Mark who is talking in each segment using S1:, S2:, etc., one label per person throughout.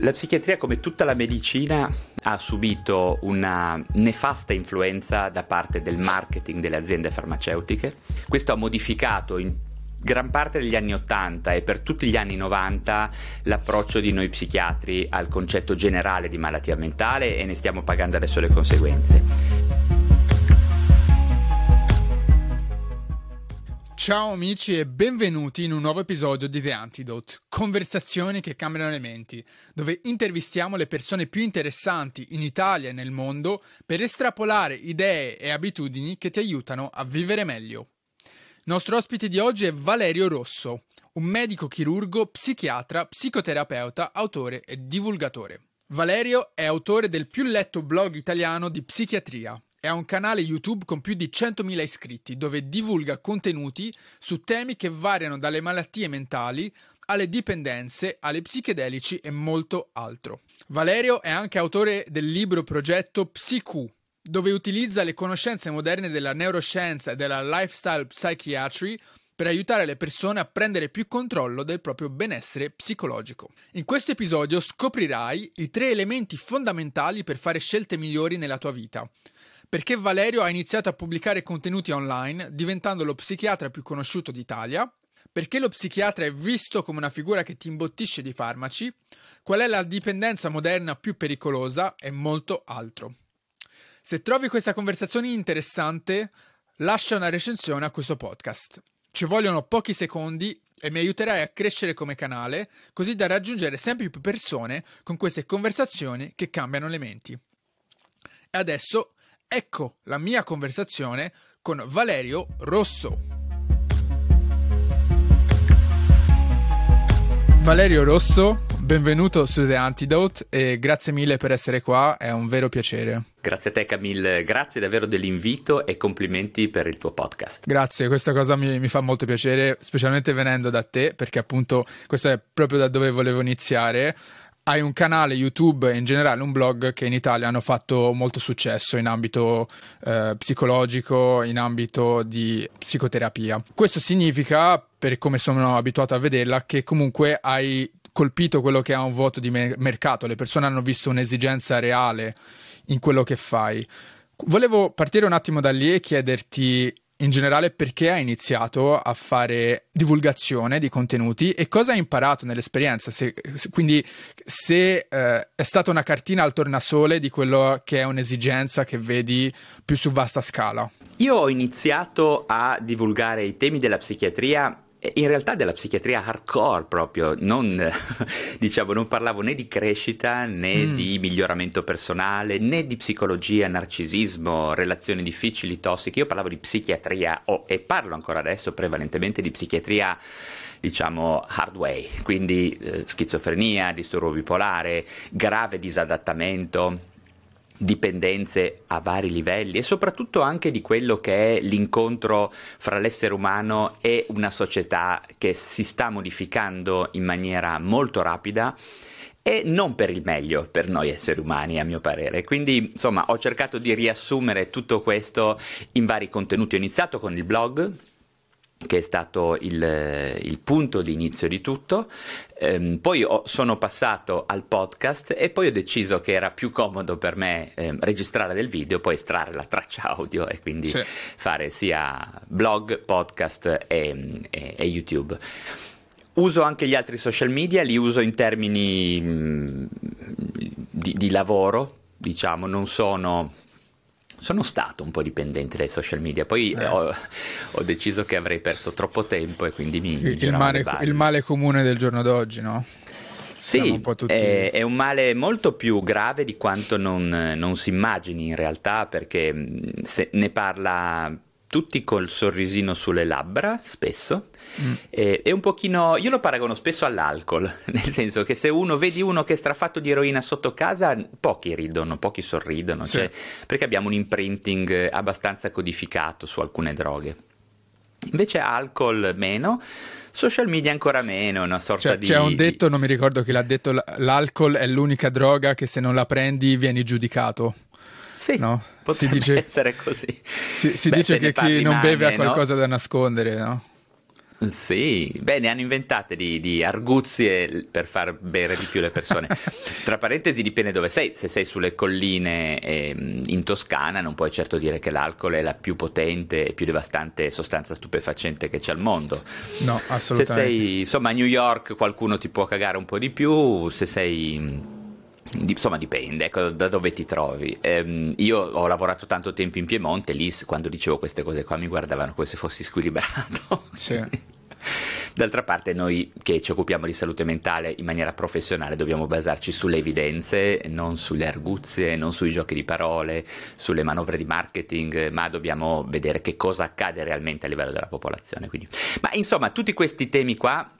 S1: La psichiatria, come tutta la medicina, ha subito una nefasta influenza da parte del marketing delle aziende farmaceutiche. Questo ha modificato in gran parte degli anni 80 e per tutti gli anni 90 l'approccio di noi psichiatri al concetto generale di malattia mentale e ne stiamo pagando adesso le conseguenze.
S2: Ciao amici e benvenuti in un nuovo episodio di The Antidote, conversazioni che cambiano le menti, dove intervistiamo le persone più interessanti in Italia e nel mondo per estrapolare idee e abitudini che ti aiutano a vivere meglio. Il nostro ospite di oggi è Valerio Rosso, un medico chirurgo, psichiatra, psicoterapeuta, autore e divulgatore. Valerio è autore del più letto blog italiano di psichiatria, e ha un canale YouTube con più di 100.000 iscritti dove divulga contenuti su temi che variano dalle malattie mentali alle dipendenze, alle psichedelici e molto altro. Valerio è anche autore del libro progetto PsyQ, dove utilizza le conoscenze moderne della neuroscienza e della lifestyle psychiatry per aiutare le persone a prendere più controllo del proprio benessere psicologico. In questo episodio scoprirai i tre elementi fondamentali per fare scelte migliori nella tua vita perché Valerio ha iniziato a pubblicare contenuti online, diventando lo psichiatra più conosciuto d'Italia, perché lo psichiatra è visto come una figura che ti imbottisce di farmaci, qual è la dipendenza moderna più pericolosa e molto altro. Se trovi questa conversazione interessante, lascia una recensione a questo podcast. Ci vogliono pochi secondi e mi aiuterai a crescere come canale, così da raggiungere sempre più persone con queste conversazioni che cambiano le menti. E adesso Ecco la mia conversazione con Valerio Rosso. Valerio Rosso, benvenuto su The Antidote e grazie mille per essere qua, è un vero piacere.
S1: Grazie a te Camille, grazie davvero dell'invito e complimenti per il tuo podcast.
S2: Grazie, questa cosa mi, mi, fa molto piacere, specialmente venendo da te, perché appunto questo è proprio da dove volevo iniziare hai un canale YouTube e in generale un blog che in Italia hanno fatto molto successo in ambito eh, psicologico, in ambito di psicoterapia. Questo significa, per come sono abituato a vederla, che comunque hai colpito quello che è un vuoto di mercato, le persone hanno visto un'esigenza reale in quello che fai. Volevo partire un attimo da lì e chiederti in generale perché hai iniziato a fare divulgazione di contenuti e cosa hai imparato nell'esperienza. Se, quindi se eh, è stata una cartina al tornasole di quello che è un'esigenza che vedi più su vasta scala.
S1: Io ho iniziato a divulgare i temi della psichiatria in realtà della psichiatria hardcore proprio, non, diciamo, non parlavo né di crescita né mm. di miglioramento personale né di psicologia, narcisismo, relazioni difficili, tossiche, io parlavo di psichiatria oh, e parlo ancora adesso prevalentemente di psichiatria diciamo hard way, quindi eh, schizofrenia, disturbo bipolare, grave disadattamento dipendenze a vari livelli e soprattutto anche di quello che è l'incontro fra l'essere umano e una società che si sta modificando in maniera molto rapida e non per il meglio per noi esseri umani a mio parere. Quindi insomma ho cercato di riassumere tutto questo in vari contenuti. Ho iniziato con il blog che è stato il, il punto di inizio di tutto. Ehm, poi ho, sono passato al podcast e poi ho deciso che era più comodo per me ehm, registrare del video, poi estrarre la traccia audio e quindi sì. fare sia blog, podcast e, e, e, YouTube. Uso anche gli altri social media, li uso in termini mh, mm, di, di lavoro, diciamo, non sono sono stato un po' dipendente dai social media, poi eh. ho, ho, deciso che avrei perso troppo tempo e quindi mi...
S2: Il, il, male, il male comune del giorno d'oggi, no?
S1: Sì, un tutti... è, è, un male molto più grave di quanto non, non si immagini in realtà, perché ne parla tutti col sorrisino sulle labbra, spesso, mm. e, e, un pochino, io lo paragono spesso all'alcol, nel senso che se uno vedi uno che è strafatto di eroina sotto casa, pochi ridono, pochi sorridono, sì. cioè, perché abbiamo un imprinting abbastanza codificato su alcune droghe. Invece alcol meno, social media ancora meno, una sorta
S2: cioè,
S1: di...
S2: C'è un detto, non mi ricordo chi l'ha detto, l'alcol è l'unica droga che se non la prendi vieni giudicato.
S1: Sì, no? si dice, essere così.
S2: Si, si Beh, dice che chi non beve ha qualcosa da nascondere, no?
S1: Sì, beh, ne hanno inventate di, di, arguzie per far bere di più le persone. Tra parentesi, dipende dove sei. Se sei sulle colline eh, in Toscana, non puoi certo dire che l'alcol è la più potente e più devastante sostanza stupefacente che c'è al mondo.
S2: No, assolutamente.
S1: Se sei, insomma, a New York qualcuno ti può cagare un po' di più, se sei Insomma, dipende ecco, da dove ti trovi. Eh, io ho lavorato tanto tempo in Piemonte, lì quando dicevo queste cose qua mi guardavano come se fossi squilibrato.
S2: Sì.
S1: D'altra parte noi che ci occupiamo di salute mentale in maniera professionale dobbiamo basarci sulle evidenze, non sulle arguzie, non sui giochi di parole, sulle manovre di marketing, ma dobbiamo vedere che cosa accade realmente a livello della popolazione. Quindi. Ma insomma, tutti questi temi qua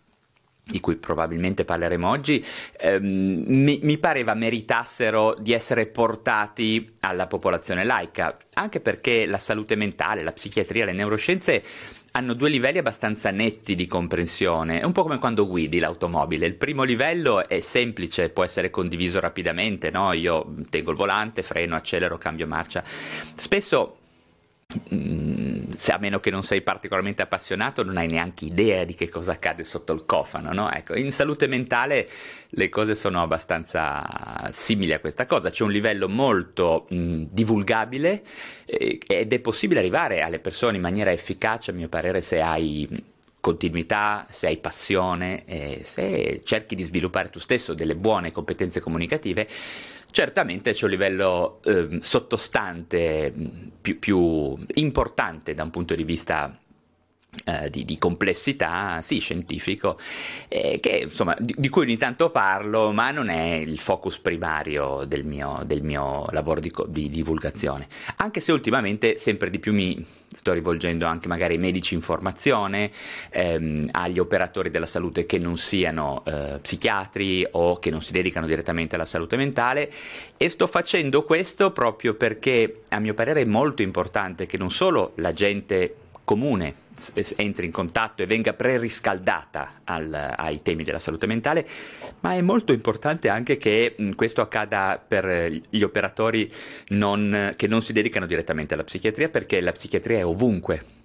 S1: di cui probabilmente parleremo oggi, ehm, mi, mi, pareva meritassero di essere portati alla popolazione laica, anche perché la salute mentale, la psichiatria, le neuroscienze hanno due livelli abbastanza netti di comprensione, è un po' come quando guidi l'automobile, il primo livello è semplice, può essere condiviso rapidamente, no? io tengo il volante, freno, accelero, cambio marcia, spesso se a meno che non sei particolarmente appassionato non hai neanche idea di che cosa accade sotto il cofano, no? Ecco, in salute mentale le cose sono abbastanza simili a questa cosa, c'è un livello molto mh, mm, divulgabile eh, ed è possibile arrivare alle persone in maniera efficace, a mio parere, se hai continuità, se hai passione, eh, se cerchi di sviluppare tu stesso delle buone competenze comunicative, certamente c'è un livello eh, sottostante più, più importante da un punto di vista eh, di, di, complessità, sì, scientifico, eh, che, insomma, di, di, cui ogni tanto parlo, ma non è il focus primario del mio, del mio lavoro di, di, divulgazione. Anche se ultimamente sempre di più mi sto rivolgendo anche magari ai medici in formazione, ehm, agli operatori della salute che non siano eh, psichiatri o che non si dedicano direttamente alla salute mentale e sto facendo questo proprio perché a mio parere è molto importante che non solo la gente comune entri in contatto e venga preriscaldata al, ai temi della salute mentale, ma è molto importante anche che questo accada per gli operatori non, che non si dedicano direttamente alla psichiatria, perché la psichiatria è ovunque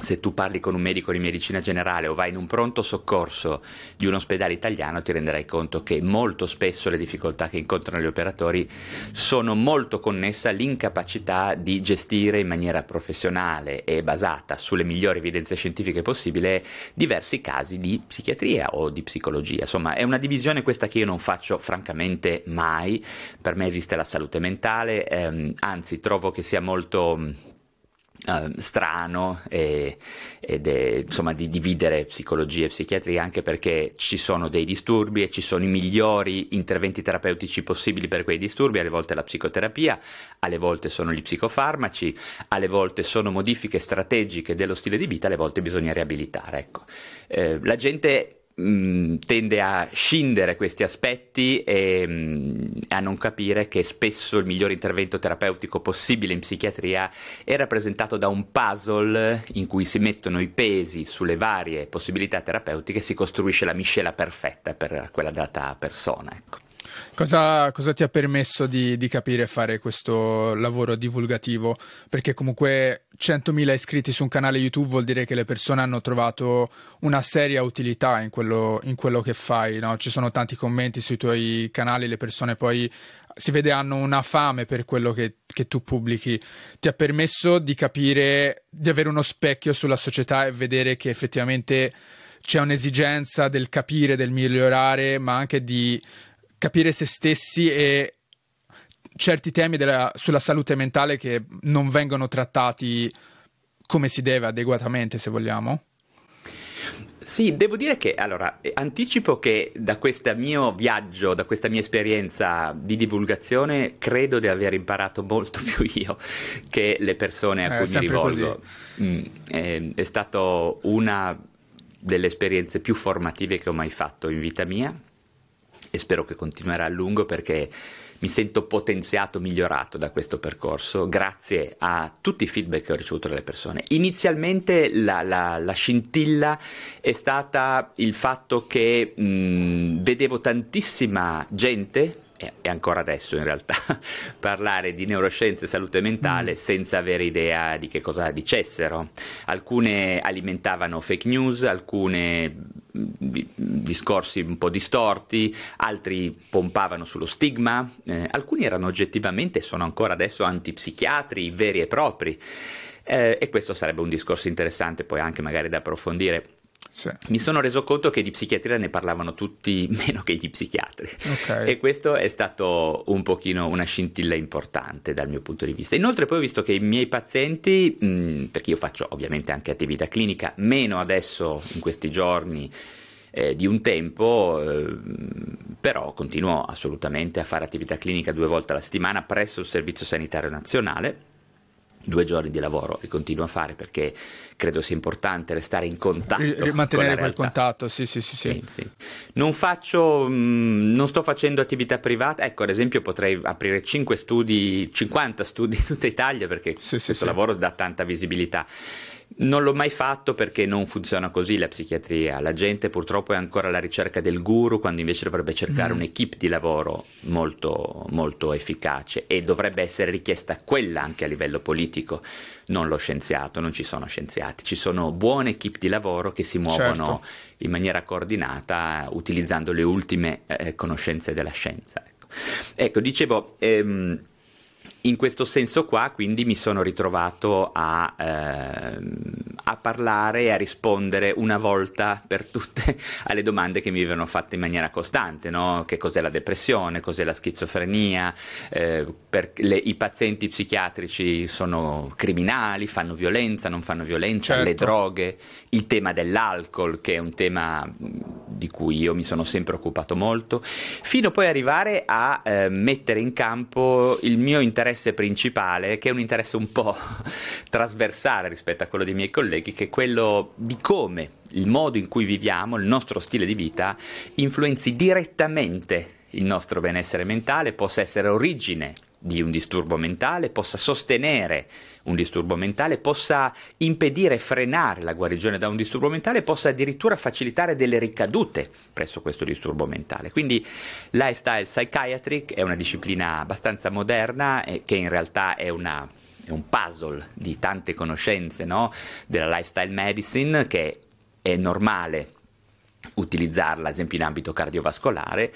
S1: se tu parli con un medico di medicina generale o vai in un pronto soccorso di un ospedale italiano ti renderai conto che molto spesso le difficoltà che incontrano gli operatori sono molto connesse all'incapacità di gestire in maniera professionale e basata sulle migliori evidenze scientifiche possibile diversi casi di psichiatria o di psicologia. Insomma, è una divisione questa che io non faccio francamente mai. Per me esiste la salute mentale, ehm, anzi trovo che sia molto Uh, strano e, ed è, insomma di dividere psicologia e psichiatria anche perché ci sono dei disturbi e ci sono i migliori interventi terapeutici possibili per quei disturbi, alle volte la psicoterapia, alle volte sono gli psicofarmaci, alle volte sono modifiche strategiche dello stile di vita, alle volte bisogna riabilitare. Ecco. Eh, la gente mh, tende a scindere questi aspetti e mh, a non capire che spesso il migliore intervento terapeutico possibile in psichiatria è rappresentato da un puzzle in cui si mettono i pesi sulle varie possibilità terapeutiche e si costruisce la miscela perfetta per quella data persona. Ecco.
S2: Cosa, cosa, ti ha permesso di, di, capire fare questo lavoro divulgativo? Perché comunque 100.000 iscritti su un canale YouTube vuol dire che le persone hanno trovato una seria utilità in quello, in quello che fai, no? Ci sono tanti commenti sui tuoi canali, le persone poi si vede hanno una fame per quello che, che tu pubblichi. Ti ha permesso di capire, di avere uno specchio sulla società e vedere che effettivamente c'è un'esigenza del capire, del migliorare, ma anche di capire se stessi e certi temi della, sulla salute mentale che non vengono trattati come si deve adeguatamente, se vogliamo?
S1: Sì, devo dire che allora anticipo che da questo mio viaggio, da questa mia esperienza di divulgazione, credo di aver imparato molto più io che le persone a eh, cui mi rivolgo. Mm, è, è stata una delle esperienze più formative che ho mai fatto in vita mia e spero che continuerà a lungo perché mi sento potenziato, migliorato da questo percorso grazie a tutti i feedback che ho ricevuto dalle persone. Inizialmente la, la, la scintilla è stata il fatto che mh, vedevo tantissima gente e ancora adesso in realtà, parlare di neuroscienze e salute mentale mm. senza avere idea di che cosa dicessero. Alcune alimentavano fake news, alcune discorsi un po' distorti, altri pompavano sullo stigma, eh, alcuni erano oggettivamente, sono ancora adesso antipsichiatri veri e propri. Eh, e questo sarebbe un discorso interessante poi anche magari da approfondire sì. Mi sono reso conto che di psichiatria ne parlavano tutti meno che gli psichiatri okay. e questo è stato un pochino una scintilla importante dal mio punto di vista. Inoltre poi ho visto che i miei pazienti, mh, perché io faccio ovviamente anche attività clinica, meno adesso in questi giorni eh, di un tempo, eh, però continuo assolutamente a fare attività clinica due volte alla settimana presso il Servizio Sanitario Nazionale due giorni di lavoro e continuo a fare perché credo sia importante restare in contatto. R-
S2: mantenere quel contatto, sì, sì, sì. sì.
S1: sì, sì. Non faccio, mm, non sto facendo attività private, ecco ad esempio potrei aprire 5 studi, 50 studi in tutta Italia perché questo lavoro dà tanta visibilità. Non l'ho mai fatto perché non funziona così la psichiatria. La gente purtroppo è ancora alla ricerca del guru quando invece dovrebbe cercare mm. un'equipe di lavoro molto, molto efficace e dovrebbe essere richiesta quella anche a livello politico, non lo scienziato. Non ci sono scienziati, ci sono buone equipe di lavoro che si muovono certo. in maniera coordinata utilizzando le ultime eh, conoscenze della scienza. Ecco, ecco dicevo. Ehm, in questo senso qua quindi mi sono ritrovato a, eh, a, parlare e a rispondere una volta per tutte alle domande che mi venivano fatte in maniera costante, no? che cos'è la depressione, cos'è la schizofrenia, eh, le, i pazienti psichiatrici sono criminali, fanno violenza, non fanno violenza, certo. le droghe, il tema dell'alcol che è un tema di cui io mi sono sempre occupato molto, fino poi arrivare a eh, mettere in campo il mio interesse principale, che è un interesse un po' trasversale rispetto a quello dei miei colleghi, che è quello di come il modo in cui viviamo, il nostro stile di vita, influenzi direttamente il nostro benessere mentale, possa essere origine di un disturbo mentale, possa sostenere un disturbo mentale, possa impedire frenare la guarigione da un disturbo mentale, possa addirittura facilitare delle ricadute presso questo disturbo mentale. Quindi lifestyle psychiatric è una disciplina abbastanza moderna e che in realtà è una è un puzzle di tante conoscenze no? della lifestyle medicine che è normale utilizzarla ad esempio in ambito cardiovascolare.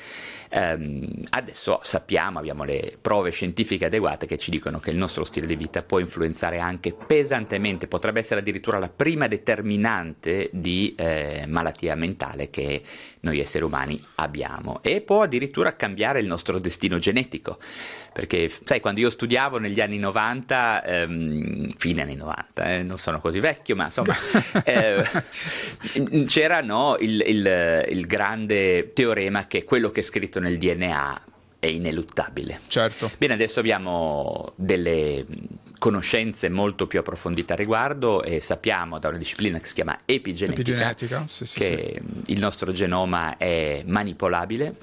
S1: Um, adesso sappiamo, abbiamo le prove scientifiche adeguate che ci dicono che il nostro stile di vita può influenzare anche pesantemente, potrebbe essere addirittura la prima determinante di eh, malattia mentale che noi esseri umani abbiamo e può addirittura cambiare il nostro destino genetico. Perché, sai, quando io studiavo negli anni 90, ehm, fine anni 90, eh, non sono così vecchio, ma insomma, eh, c'era no, il, il, il grande teorema che quello che è scritto nel DNA è ineluttabile.
S2: Certo.
S1: Bene, adesso abbiamo delle conoscenze molto più approfondite a riguardo e sappiamo da una disciplina che si chiama epigenetica, epigenetica sì, sì, che sì. il nostro genoma è manipolabile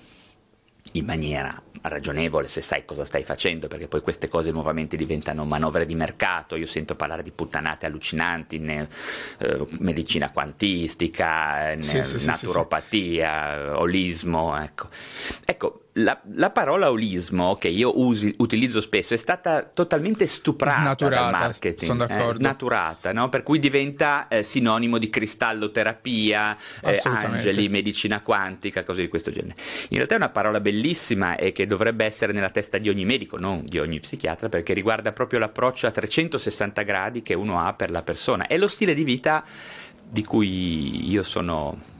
S1: in maniera ragionevole se sai cosa stai facendo, perché poi queste cose nuovamente diventano manovre di mercato. Io sento parlare di puttanate allucinanti, ne, eh, medicina quantistica, ne, sì, sì, naturopatia, sì, olismo. Ecco, ecco la, la, parola olismo che io usi, utilizzo spesso è stata totalmente stuprata
S2: snaturata,
S1: dal marketing. Eh, snaturata, no? per cui diventa eh, sinonimo di cristalloterapia, eh, angeli, medicina quantica, cose di questo genere. In realtà è una parola bellissima e che dovrebbe essere nella testa di ogni medico, non di ogni psichiatra, perché riguarda proprio l'approccio a 360 gradi che uno ha per la persona. È lo stile di vita di cui io sono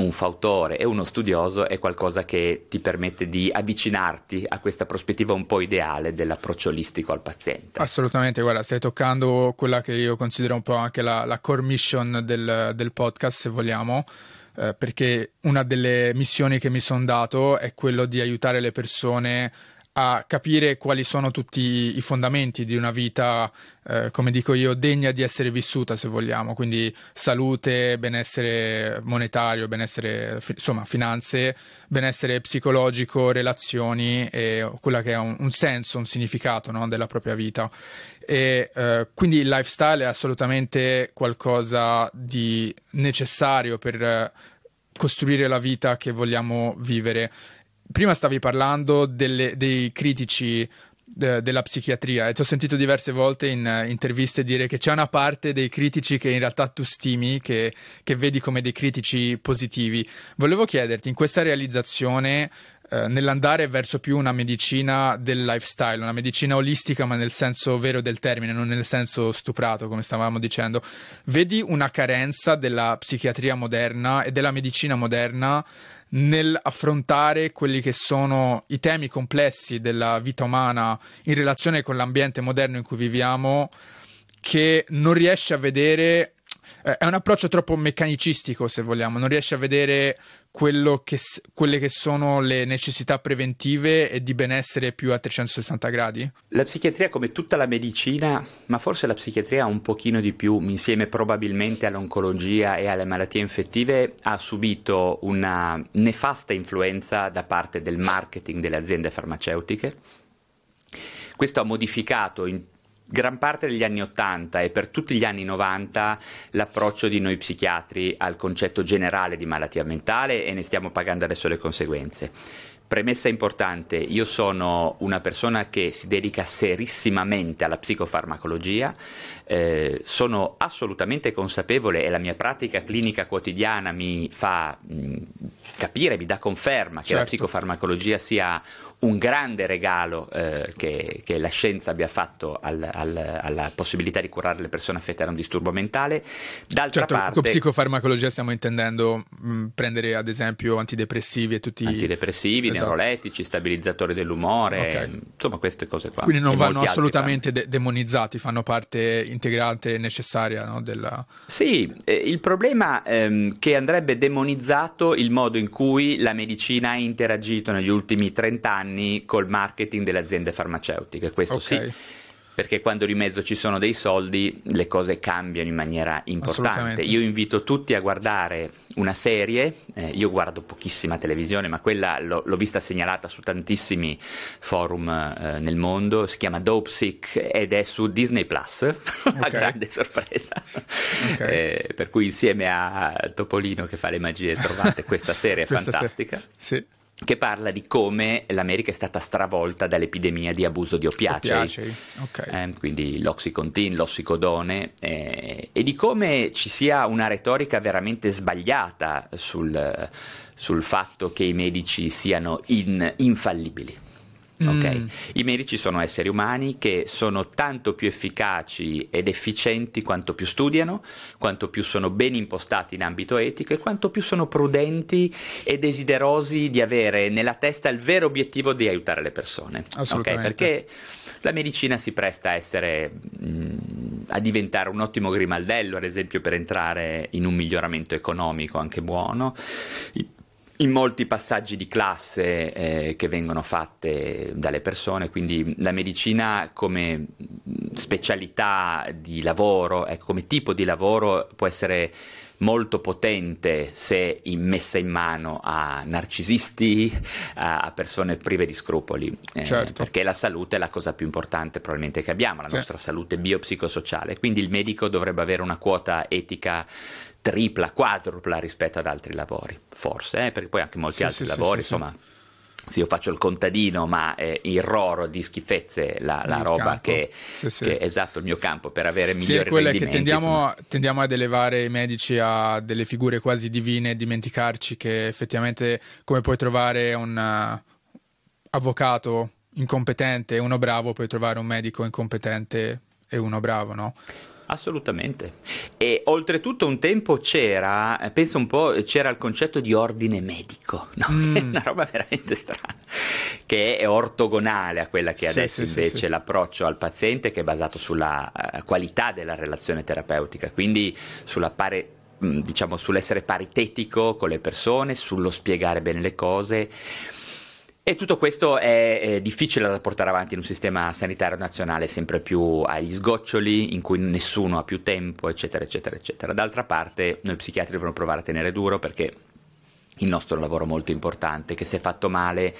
S1: un fautore e uno studioso è qualcosa che ti permette di avvicinarti a questa prospettiva un po' ideale dell'approccio olistico al paziente.
S2: Assolutamente, guarda, stai toccando quella che io considero un po' anche la, la core mission del, del podcast, se vogliamo. Eh, perché una delle missioni che mi sono dato è quello di aiutare le persone a capire quali sono tutti i fondamenti di una vita, eh, come dico io, degna di essere vissuta, se vogliamo, quindi salute, benessere monetario, benessere, insomma, finanze, benessere psicologico, relazioni e quella che ha un, un senso, un significato no, della propria vita. E eh, quindi il lifestyle è assolutamente qualcosa di necessario per costruire la vita che vogliamo vivere prima stavi parlando delle, dei critici de, della psichiatria e ti ho sentito diverse volte in uh, interviste dire che c'è una parte dei critici che in realtà tu stimi, che, che vedi come dei critici positivi. Volevo chiederti, in questa realizzazione eh, nell'andare verso più una medicina del lifestyle, una medicina olistica ma nel senso vero del termine, non nel senso stuprato come stavamo dicendo, vedi una carenza della psichiatria moderna e della medicina moderna nell'affrontare quelli che sono i temi complessi della vita umana in relazione con l'ambiente moderno in cui viviamo che non riesce a vedere eh, è un approccio troppo meccanicistico, se vogliamo, non riesce a vedere che, quelle che sono le necessità preventive e di benessere più a 360 gradi?
S1: La psichiatria, come tutta la medicina, ma forse la psichiatria un pochino di più, insieme probabilmente all'oncologia e alle malattie infettive, ha subito una nefasta influenza da parte del marketing delle aziende farmaceutiche. Questo ha modificato in gran parte degli anni 80 e per tutti gli anni 90 l'approccio di noi psichiatri al concetto generale di malattia mentale e ne stiamo pagando adesso le conseguenze. Premessa importante, io sono una persona che si dedica serissimamente alla psicofarmacologia, eh, sono assolutamente consapevole e la mia pratica clinica quotidiana mi fa mh, capire, mi dà conferma che certo. la psicofarmacologia sia un grande regalo eh, che, che, la scienza abbia fatto al, al, alla possibilità di curare le persone affette da un disturbo mentale.
S2: D'altra certo, parte, con psicofarmacologia stiamo intendendo mh, prendere ad esempio antidepressivi e tutti
S1: antidepressivi, esatto. neuroletici, stabilizzatori dell'umore, okay. insomma queste cose qua.
S2: Quindi non vanno assolutamente de- demonizzati, fanno parte integrante e necessaria no, della...
S1: Sì, eh, il problema ehm, che andrebbe demonizzato il modo in cui la medicina ha interagito negli ultimi 30 anni anni col marketing delle aziende farmaceutiche, questo okay. sì perché quando di mezzo ci sono dei soldi le cose cambiano in maniera importante. Io invito tutti a guardare una serie, eh, io guardo pochissima televisione, ma quella l'ho, l'ho vista segnalata su tantissimi forum eh, nel mondo, si chiama Dope Sick ed è su Disney Plus, a grande sorpresa. Okay. Eh, per cui insieme a Topolino che fa le magie trovate questa serie questa fantastica. Se- sì che parla di come l'America è stata stravolta dall'epidemia di abuso di oppiacei, oppiacei. Okay. Eh, quindi l'oxicontin, l'ossicodone, eh, e di come ci sia una retorica veramente sbagliata sul, sul fatto che i medici siano in, infallibili. Okay. Mm. I medici sono esseri umani che sono tanto più efficaci ed efficienti quanto più studiano, quanto più sono ben impostati in ambito etico e quanto più sono prudenti e desiderosi di avere nella testa il vero obiettivo di aiutare le persone. Okay? Perché la medicina si presta a essere mh, mm, a diventare un ottimo grimaldello, ad esempio, per entrare in un miglioramento economico anche buono in molti passaggi di classe eh, che vengono fatte dalle persone, quindi la medicina come specialità di lavoro, ecco, come tipo di lavoro può essere molto potente se messa in mano a narcisisti, a persone prive di scrupoli, eh, certo. perché la salute è la cosa più importante probabilmente che abbiamo, la sì. nostra salute biopsicosociale, quindi il medico dovrebbe avere una quota etica tripla, quadrupla rispetto ad altri lavori, forse, eh? perché poi anche molti sì, altri sì, lavori, insomma, sì, io faccio il contadino, ma eh, il roro di schifezze, la, la roba che, sì, sì. che è esatto il mio campo per avere migliori sì, è quella
S2: che tendiamo, tendiamo, ad elevare i medici a delle figure quasi divine e dimenticarci che effettivamente come puoi trovare un uh, avvocato incompetente e uno bravo, puoi trovare un medico incompetente e uno bravo, no?
S1: Assolutamente. E oltretutto un tempo c'era, penso un po', c'era il concetto di ordine medico, no? mm. una roba veramente strana, che è ortogonale a quella che è adesso sì, invece sì, l'approccio al paziente che è basato sulla uh, qualità della relazione terapeutica, quindi sulla pare, mm, diciamo, sull'essere paritetico con le persone, sullo spiegare bene le cose. E tutto questo è, è, difficile da portare avanti in un sistema sanitario nazionale sempre più agli sgoccioli, in cui nessuno ha più tempo, eccetera, eccetera, eccetera. D'altra parte, noi psichiatri dovremmo provare a tenere duro perché il nostro lavoro molto importante, che se fatto male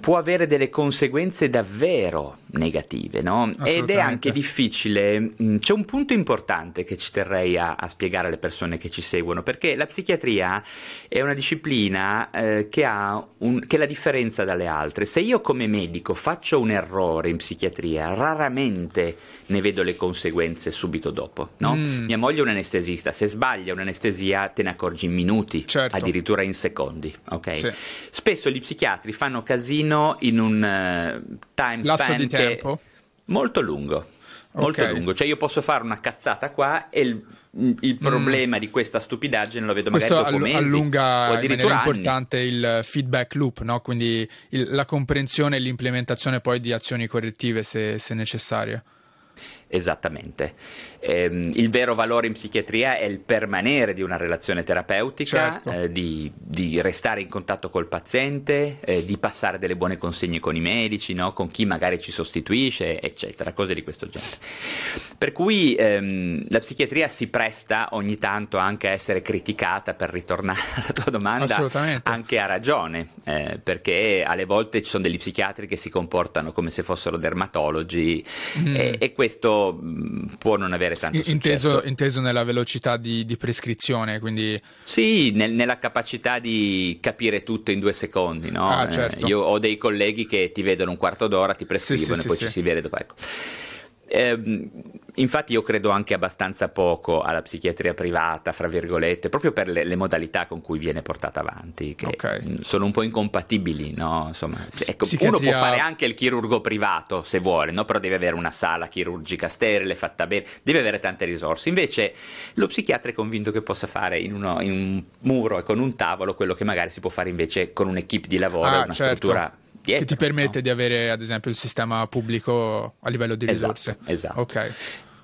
S1: può avere delle conseguenze davvero negative, no? Ed è anche difficile. Mm, c'è un punto importante che ci terrei a, a, spiegare alle persone che ci seguono, perché la psichiatria è una disciplina eh, che ha un, che la differenza dalle altre. Se io come medico faccio un errore in psichiatria, raramente ne vedo le conseguenze subito dopo, no? Mm. Mia moglie è un anestesista, se sbaglia un'anestesia te ne accorgi in minuti, certo. addirittura in secondi, ok? Sì. Spesso gli psichiatri fanno casino in un uh, time
S2: Lasso
S1: span
S2: di tempo?
S1: molto lungo. Molto okay. lungo, cioè io posso fare una cazzata qua e il, il problema mm. di questa stupidaggine lo vedo
S2: Questo
S1: magari dopo mesi
S2: allunga
S1: o addirittura
S2: in importante il feedback loop, no? quindi il, la comprensione e l'implementazione poi di azioni correttive se, se necessarie.
S1: Esattamente. Eh, il vero valore in psichiatria è il permanere di una relazione terapeutica, certo. eh, di, di, restare in contatto col paziente, eh, di passare delle buone consegne con i medici, no? con chi magari ci sostituisce, eccetera, cose di questo genere. Per cui ehm, la psichiatria si presta ogni tanto anche a essere criticata, per ritornare alla tua domanda, anche a ragione, eh, perché alle volte ci sono degli psichiatri che si comportano come se fossero dermatologi mm. e questo Può non avere tanto
S2: inteso,
S1: successo.
S2: Inteso nella velocità di, di prescrizione, quindi...
S1: Sì, nel, nella capacità di capire tutto in due secondi, no?
S2: Ah, certo.
S1: eh, io ho dei colleghi che ti vedono un quarto d'ora, ti prescrivono sì, sì, e poi ci si vede dopo. Ecco. Eh, infatti io credo anche abbastanza poco alla psichiatria privata, fra virgolette, proprio per le, le modalità con cui viene portata avanti, che okay. sono un po' incompatibili, no? Insomma, se, ecco, psichiatria... uno può fare anche il chirurgo privato se vuole, no? però deve avere una sala chirurgica sterile, fatta bene, deve avere tante risorse. Invece lo psichiatra è convinto che possa fare in, uno, in un muro e con un tavolo quello che magari si può fare invece con un'equipe di lavoro,
S2: ah,
S1: una
S2: certo.
S1: struttura
S2: dietro, che ti permette no? di avere ad esempio il sistema pubblico a livello di
S1: esatto,
S2: risorse.
S1: Esatto.
S2: Ok.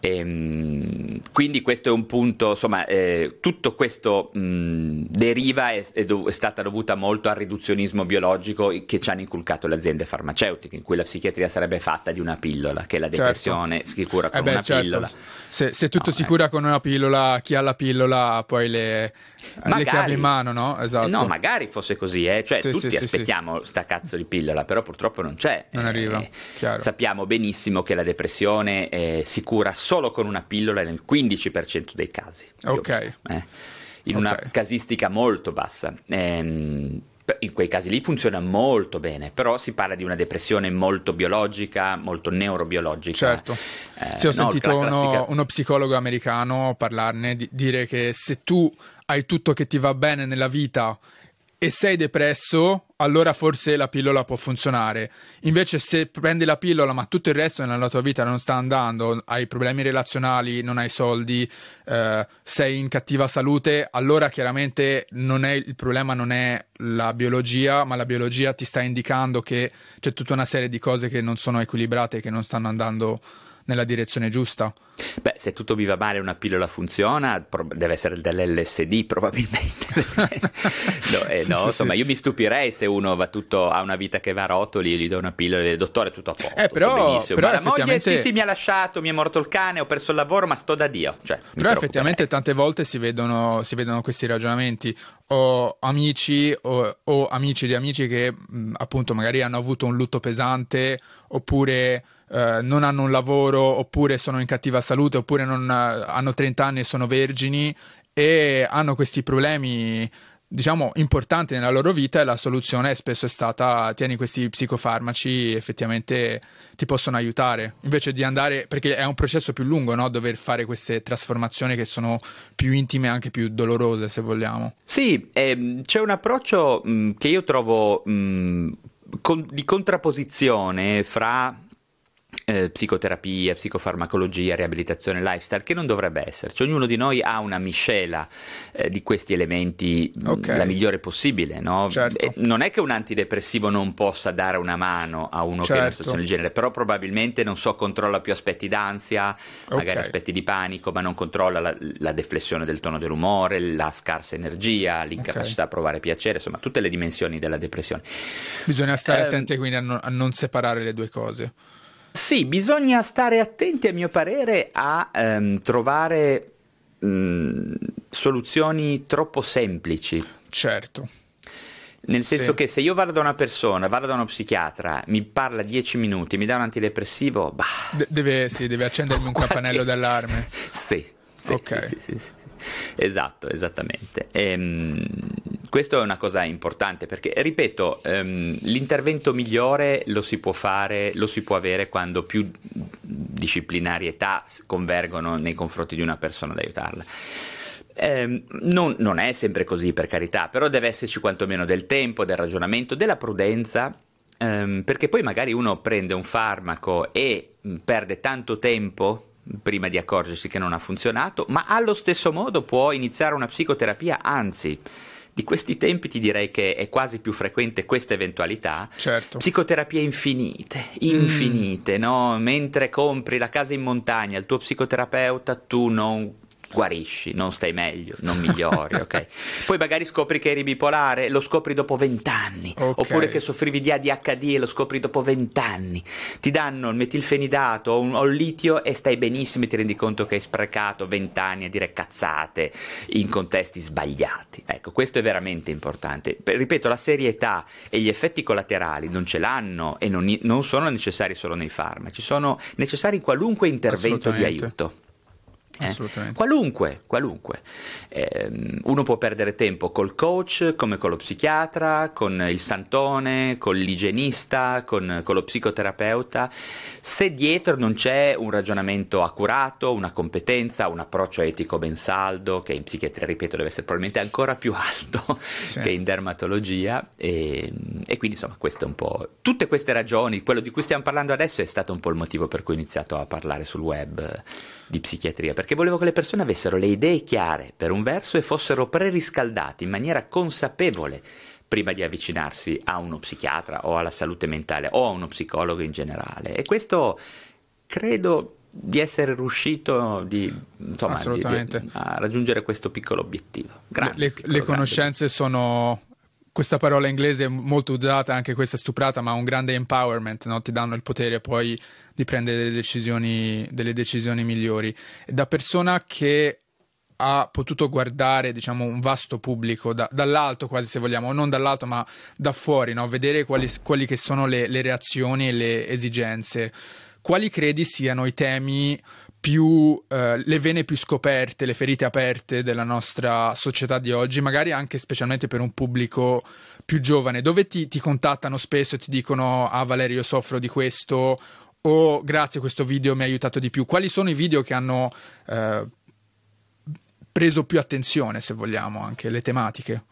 S1: E, ehm, quindi questo è un punto, insomma, eh, tutto questo mh, deriva è, è, dov- è, stata dovuta molto al riduzionismo biologico che ci hanno inculcato le aziende farmaceutiche, in cui la psichiatria sarebbe fatta di una pillola, che la certo. depressione certo. si cura con eh beh, una certo. pillola.
S2: Se, se tutto no, si eh. cura con una pillola, chi ha la pillola poi le, magari, le chiavi in mano, no? Esatto.
S1: No, magari fosse così, eh? cioè sì, tutti sì, aspettiamo sì. sta cazzo di pillola, però purtroppo non c'è.
S2: Non arriva,
S1: eh, Sappiamo benissimo che la depressione eh, si cura solo con una pillola nel 15% dei casi.
S2: Ok.
S1: Eh, in okay. una casistica molto bassa. Ehm, in quei casi lì funziona molto bene, però si parla di una depressione molto biologica, molto neurobiologica.
S2: Certo. Eh, sì, ho no, sentito uno, uno, psicologo americano parlarne, di, dire che se tu hai tutto che ti va bene nella vita e sei depresso, allora forse la pillola può funzionare. Invece, se prendi la pillola, ma tutto il resto nella tua vita non sta andando, hai problemi relazionali, non hai soldi, eh, sei in cattiva salute, allora chiaramente è, il problema non è la biologia, ma la biologia ti sta indicando che c'è tutta una serie di cose che non sono equilibrate, che non stanno andando nella direzione giusta.
S1: Beh, se tutto mi va male una pillola funziona, deve essere dell'LSD probabilmente. no, eh, sì, no sì, insomma, sì. io mi stupirei se uno va tutto, ha una vita che va a rotoli gli do una pillola e dottore tutto a posto.
S2: Eh, però, però
S1: la moglie sì, sì, mi ha lasciato, mi è morto il cane, ho perso il lavoro, ma sto da Dio. Cioè,
S2: però effettivamente tante volte si vedono, si vedono, questi ragionamenti. Ho amici o, o amici di amici che mh, appunto magari hanno avuto un lutto pesante oppure eh, non hanno un lavoro oppure sono in cattiva salute oppure non, eh, hanno 30 anni e sono vergini e hanno questi problemi diciamo importanti nella loro vita e la soluzione spesso è stata tieni questi psicofarmaci effettivamente ti possono aiutare invece di andare perché è un processo più lungo no? dover fare queste trasformazioni che sono più intime e anche più dolorose se vogliamo
S1: sì ehm, c'è un approccio mh, che io trovo mh, con, di contrapposizione fra eh, psicoterapia, psicofarmacologia, riabilitazione, lifestyle, che non dovrebbe esserci. Ognuno di noi ha una miscela eh, di questi elementi mm, okay. la migliore possibile. No?
S2: Certo.
S1: non è che un antidepressivo non possa dare una mano a uno certo. che è in una situazione del genere, però probabilmente non so, controlla più aspetti d'ansia, magari okay. aspetti di panico, ma non controlla la, la, deflessione del tono dell'umore, la scarsa energia, l'incapacità okay. a provare piacere, insomma, tutte le dimensioni della depressione.
S2: Bisogna stare eh, attenti quindi a non, a non separare le due cose.
S1: Sì, bisogna stare attenti, a mio parere, a um, trovare um, soluzioni troppo semplici.
S2: Certo.
S1: Nel senso
S2: Sì.
S1: che se io vado da una persona, vado da uno psichiatra, mi parla 10 minuti, mi dà un antidepressivo, bah,
S2: De- deve, sì, deve accendermi un campanello d'allarme.
S1: Sì, sì,
S2: Ok.
S1: sì, sì, sì, sì. Esatto, esattamente. Ehm, questo è una cosa importante perché, ripeto, ehm, l'intervento migliore lo si può fare, lo si può avere quando più disciplinarietà convergono nei confronti di una persona da aiutarla. Ehm, non, non è sempre così, per carità, però deve esserci quantomeno del tempo, del ragionamento, della prudenza, ehm, perché poi magari uno prende un farmaco e perde tanto tempo prima di accorgersi che non ha funzionato, ma allo stesso modo può iniziare una psicoterapia, anzi, di questi tempi ti direi che è quasi più frequente questa eventualità.
S2: Certo.
S1: Psicoterapie infinite, infinite, no? Mentre compri la casa in montagna, il tuo psicoterapeuta, tu non guarisci, non stai meglio, non migliori, ok? Poi magari scopri che eri bipolare, lo scopri dopo vent'anni,
S2: Ok.
S1: oppure che soffrivi di ADHD e lo scopri dopo vent'anni. Ti danno il metilfenidato o, un, o il litio e stai benissimo e ti rendi conto che hai sprecato vent'anni a dire cazzate in contesti sbagliati. Ecco, questo è veramente importante. Ripeto, la serietà e gli effetti collaterali non ce l'hanno e non, non sono necessari solo nei farmaci, sono necessari in qualunque intervento di aiuto. Eh,
S2: Assolutamente.
S1: Qualunque, qualunque. Ehm, uno può perdere tempo col coach, come con lo psichiatra, con il santone, con l'igienista, con, con lo psicoterapeuta, se dietro non c'è un ragionamento accurato, una competenza, un approccio etico ben saldo, che in psichiatria, ripeto, deve essere probabilmente ancora più alto
S2: Sì.
S1: che in dermatologia, e, e quindi insomma questo è un po'... Tutte queste ragioni, quello di cui stiamo parlando adesso è stato un po' il motivo per cui ho iniziato a parlare sul web eh, di psichiatria, perché volevo che le persone avessero le idee chiare per un verso e fossero preriscaldati in maniera consapevole prima di avvicinarsi a uno psichiatra o alla salute mentale o a uno psicologo in generale. E questo credo di essere riuscito di, insomma, di- di- a raggiungere questo piccolo obiettivo. Grande,
S2: le,
S1: piccolo,
S2: le
S1: grande.
S2: conoscenze sono questa parola inglese è molto usata, anche questa è stuprata, ma un grande empowerment, no? ti danno il potere poi di prendere delle decisioni, delle decisioni migliori. Da persona che ha potuto guardare diciamo un vasto pubblico da- dall'alto quasi se vogliamo non dall'alto ma da fuori no? vedere quali, quali che sono le, le reazioni e le esigenze quali credi siano i temi più eh, le vene più scoperte, le ferite aperte della nostra società di oggi, magari anche specialmente per un pubblico più giovane, dove ti, ti contattano spesso e ti dicono ah Valerio io soffro di questo o grazie questo video mi ha aiutato di più. Quali sono i video che hanno eh, preso più attenzione, se vogliamo, anche le tematiche?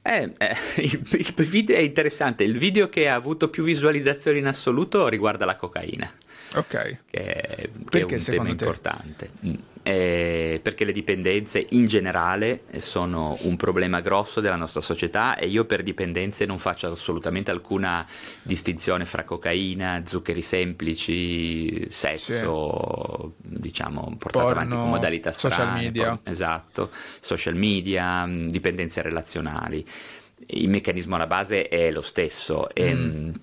S1: Eh, eh, il video è interessante, il video che ha avuto più visualizzazioni in assoluto riguarda la cocaina.
S2: Ok.
S1: che è, che è un tema importante. Mm. Eh, perché le dipendenze in generale sono un problema grosso della nostra società e io per dipendenze non faccio assolutamente alcuna distinzione fra cocaina, zuccheri semplici, sesso, diciamo, portato
S2: Porno,
S1: avanti con modalità
S2: social
S1: strane,
S2: media.
S1: por- esatto, social media, mh, dipendenze relazionali. Il meccanismo alla base è lo stesso. e,
S2: Mm.
S1: mh,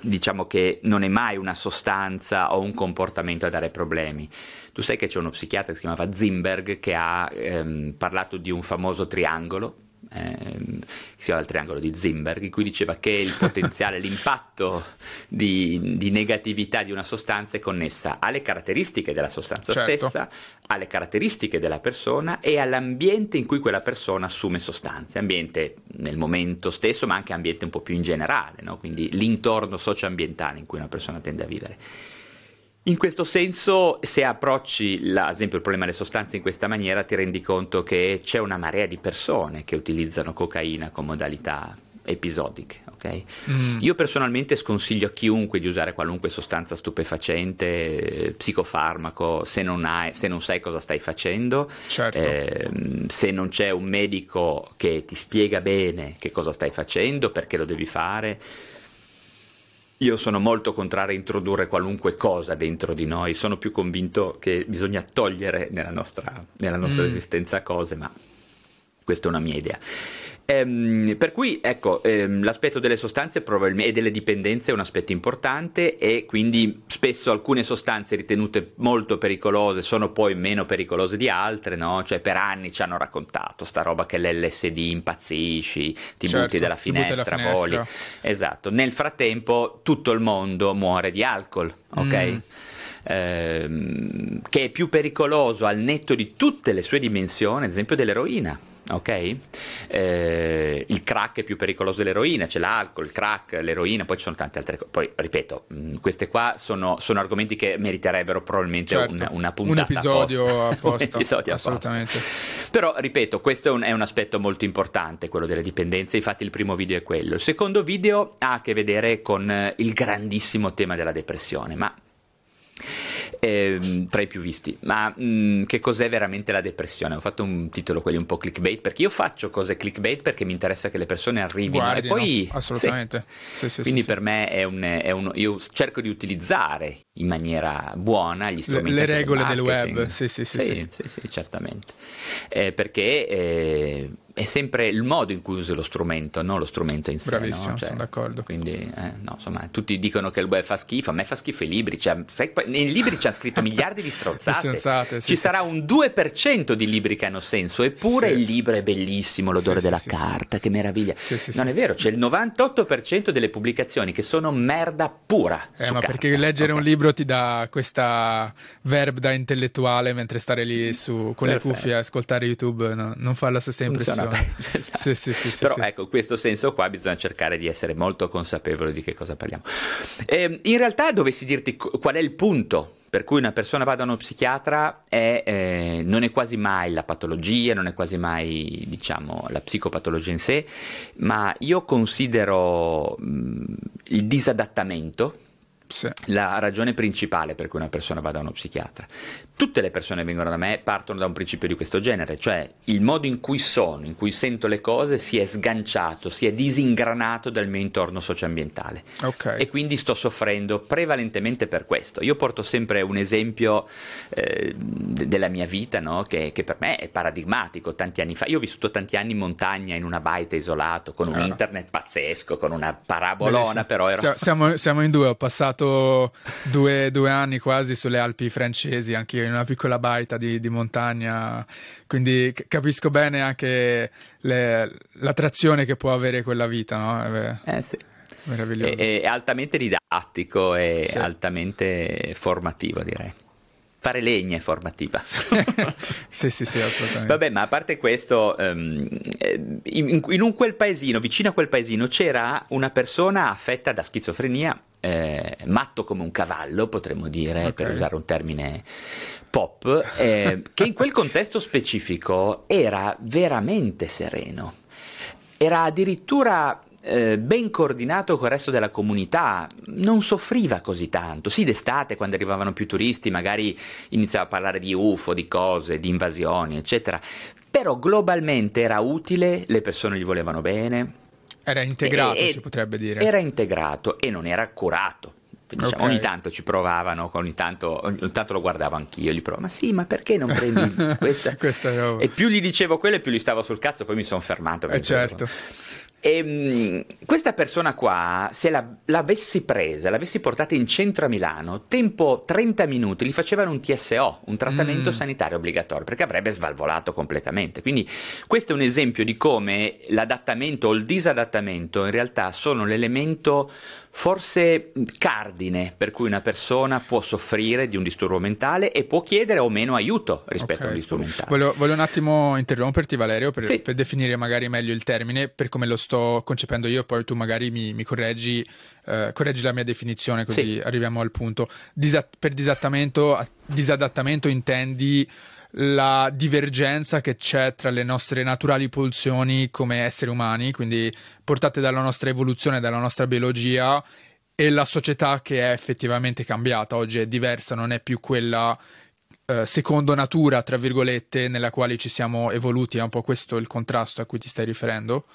S1: diciamo che non è mai una sostanza o un comportamento a dare problemi. Tu sai che c'è uno psichiatra che si chiamava Zimberg che ha ehm, parlato di un famoso triangolo, ehm, che si chiama il triangolo di Zimberg, in cui diceva che il potenziale, l'impatto di, di negatività di una sostanza è connessa alle caratteristiche della sostanza
S2: Certo.
S1: stessa, alle caratteristiche della persona e all'ambiente in cui quella persona assume sostanze, ambiente nel momento stesso, ma anche ambiente un po' più in generale, no? quindi l'intorno socioambientale in cui una persona tende a vivere. In questo senso, se approcci, la- ad esempio, il problema delle sostanze in questa maniera, ti rendi conto che c'è una marea di persone che utilizzano cocaina con modalità episodiche. ok?
S2: Mm.
S1: Io personalmente sconsiglio a chiunque di usare qualunque sostanza stupefacente, eh, psicofarmaco, se non, hai- se non sai cosa stai facendo,
S2: Certo.
S1: Ehm, se non c'è un medico che ti spiega bene che cosa stai facendo, perché lo devi fare. Io sono molto contrario a introdurre qualunque cosa dentro di noi, sono più convinto che bisogna togliere nella nostra, nella nostra
S2: Mm.
S1: esistenza cose, ma questa è una mia idea. Ehm, per cui, ecco, ehm, l'aspetto delle sostanze e delle dipendenze è un aspetto importante e quindi spesso alcune sostanze ritenute molto pericolose sono poi meno pericolose di altre, no? Cioè per anni ci hanno raccontato sta roba che l'LSD impazzisci, ti certo, butti dalla finestra, butti finestra. voli. Esatto. Nel frattempo tutto il mondo muore di alcol, ok? Mm. Ehm, che è più pericoloso al netto di tutte le sue dimensioni, ad esempio dell'eroina ok? Eh, il crack è più pericoloso dell'eroina, c'è l'alcol, il crack, l'eroina, poi ci sono tante altre cose. Poi, ripeto, mh, mm, queste qua sono, sono, argomenti che meriterebbero probabilmente certo. una, una, puntata
S2: Un episodio
S1: apposta.
S2: un episodio
S1: assolutamente. Però, ripeto, questo è un, è un, aspetto molto importante, quello delle dipendenze, infatti il primo video è quello. Il secondo video ha a che vedere con il grandissimo tema della depressione, ma eh, tra i più visti. Ma mh, mm, che cos'è veramente la depressione? Ho fatto un titolo quelli un po' clickbait perché io faccio cose clickbait perché mi interessa che le persone arrivino
S2: Guardi,
S1: e poi
S2: no? assolutamente.
S1: Sì. Sì, Quindi per me è un, è un, io cerco di utilizzare in maniera buona gli strumenti
S2: le, le regole del, del web. Sì, sì, sì,
S1: sì, sì. sì certamente. Eh, perché eh, è sempre il modo in cui usi lo strumento, non lo strumento in sé.
S2: Bravissimo,
S1: no?
S2: cioè, sono d'accordo.
S1: Quindi, eh, no, insomma, tutti dicono che il web fa schifo, a me fa schifo i libri. Cioè, sai, nei libri ci hanno scritto miliardi di stronzate. Sensate, sì, Ci sì. sarà un 2% di libri che hanno senso, eppure sì. il libro è bellissimo, l'odore della carta, che meraviglia. non è vero, c'è il 98% delle pubblicazioni che sono merda pura.
S2: Eh, ma
S1: carta.
S2: perché leggere okay. un libro ti dà questa verb da intellettuale mentre stare lì su, con Perfetto. le cuffie e ascoltare YouTube no, non fa la stessa impressione.
S1: esatto. sì, sì, sì, Però ecco, in questo senso qua bisogna cercare di essere molto consapevoli di che cosa parliamo. Eh, in realtà dovessi dirti qual è il punto per cui una persona va da uno psichiatra è, eh, non è quasi mai la patologia, non è quasi mai diciamo, la psicopatologia in sé, ma io considero mh, il disadattamento sì. la ragione principale per cui una persona va da uno psichiatra. Tutte le persone che vengono da me partono da un principio di questo genere, cioè il modo in cui sono, in cui sento le cose si è sganciato, si è disingranato dal mio intorno socioambientale.
S2: Okay.
S1: E quindi sto soffrendo prevalentemente per questo. Io porto sempre un esempio eh, della mia vita, no? che, che, per me è paradigmatico. Tanti anni fa, io ho vissuto tanti anni in montagna, in una baita isolato, con un internet pazzesco, con una parabolona, Bellissimo. però ero...
S2: Siamo, siamo, in due, ho passato due, due anni quasi sulle Alpi francesi, anche io in una piccola baita di, di montagna, quindi capisco bene anche le, l'attrazione che può avere quella vita, no?
S1: Eh sì. Meraviglioso. È, è altamente didattico e sì. altamente formativo, direi fare legna è formativa.
S2: sì, sì, sì, assolutamente.
S1: Vabbè, ma a parte questo, um, in, in, un quel paesino, vicino a quel paesino, c'era una persona affetta da schizofrenia, eh, matto come un cavallo, potremmo dire, okay. per usare un termine pop, eh, che in quel contesto specifico era veramente sereno. Era addirittura eh, ben coordinato col resto della comunità, non soffriva così tanto. Sì, d'estate, quando arrivavano più turisti, magari iniziava a parlare di UFO, di cose, di invasioni, eccetera. Però globalmente era utile, le persone gli volevano bene.
S2: Era integrato, e, si potrebbe dire.
S1: Era integrato e non era curato. Diciamo, okay. Ogni tanto ci provavano, ogni tanto, ogni tanto, lo guardavo anch'io, gli provavo, ma sì, ma perché non prendi questa?
S2: questa
S1: e più gli dicevo quello e più gli stavo sul cazzo, poi mi sono fermato.
S2: Eh certo.
S1: E, ehm, questa persona qua, se la, l'avessi presa, l'avessi portata in centro a Milano, tempo 30 minuti, gli facevano un TSO, un trattamento mm. sanitario obbligatorio, perché avrebbe svalvolato completamente. Quindi questo è un esempio di come l'adattamento o il disadattamento in realtà sono l'elemento forse cardine per cui una persona può soffrire di un disturbo mentale e può chiedere o meno aiuto rispetto okay. a un disturbo mentale.
S2: Voglio, voglio, un attimo interromperti Valerio per, sì. per, definire magari meglio il termine per come lo sto concependo io, poi tu magari mi, mi correggi, eh, correggi, la mia definizione così sì. arriviamo al punto. Disa- per disadattamento, disadattamento intendi la divergenza che c'è tra le nostre naturali pulsioni come esseri umani, quindi portate dalla nostra evoluzione, dalla nostra biologia, e la società che è effettivamente cambiata. Oggi è diversa, non è più quella eh, secondo natura, tra virgolette, nella quale ci siamo evoluti. È un po' questo il contrasto a cui ti stai riferendo?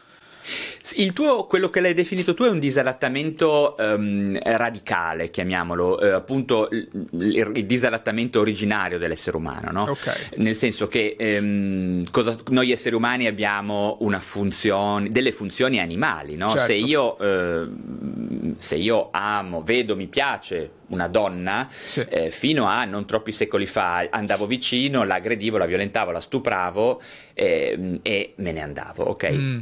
S1: Il tuo, quello che l'hai definito tu è un disadattamento um, radicale, chiamiamolo, eh, appunto il, il, disadattamento originario dell'essere umano, no?
S2: Okay.
S1: Nel senso che um, cosa, noi esseri umani abbiamo una funzione, delle funzioni animali, no?
S2: Certo.
S1: Se, io, uh, se io amo, vedo, mi piace una donna,
S2: sì.
S1: eh, fino a non troppi secoli fa andavo vicino, l'aggredivo, la violentavo, la stupravo eh, e me ne andavo, ok? Mm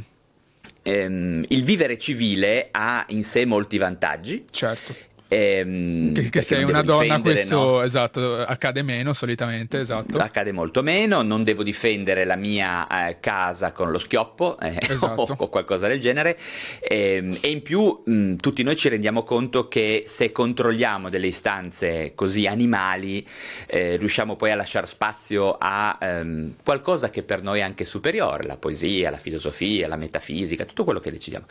S1: ehm, il vivere civile ha in sé molti vantaggi.
S2: Certo.
S1: Ehm,
S2: che, che sei una donna, questo no? esatto, accade meno solitamente, esatto.
S1: Accade molto meno, non devo difendere la mia eh, casa con lo schioppo eh, esatto. o, qualcosa del genere. Ehm, e in più mh, tutti noi ci rendiamo conto che se controlliamo delle istanze così animali, eh, riusciamo poi a lasciare spazio a ehm, qualcosa che per noi è anche superiore, la poesia, la filosofia, la metafisica, tutto quello che decidiamo.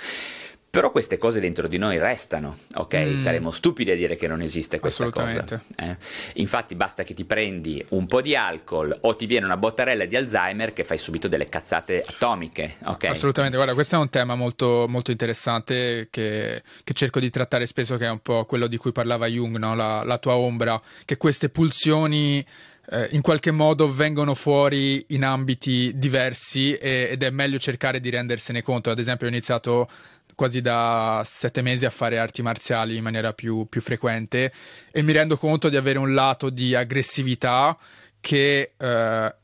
S1: Però queste cose dentro di noi restano, ok? Mm. Saremmo stupidi a dire che non esiste questa cosa. Eh? Infatti basta che ti prendi un po' di alcol o ti viene una bottarella di Alzheimer che fai subito delle cazzate atomiche, ok?
S2: Assolutamente, guarda, questo è un tema molto, molto interessante che, che, cerco di trattare spesso, che è un po' quello di cui parlava Jung, no? la, la tua ombra, che queste pulsioni eh, in qualche modo vengono fuori in ambiti diversi ed è meglio cercare di rendersene conto. Ad esempio ho iniziato quasi da sette mesi a fare arti marziali in maniera più, più frequente e mi rendo conto di avere un lato di aggressività che eh,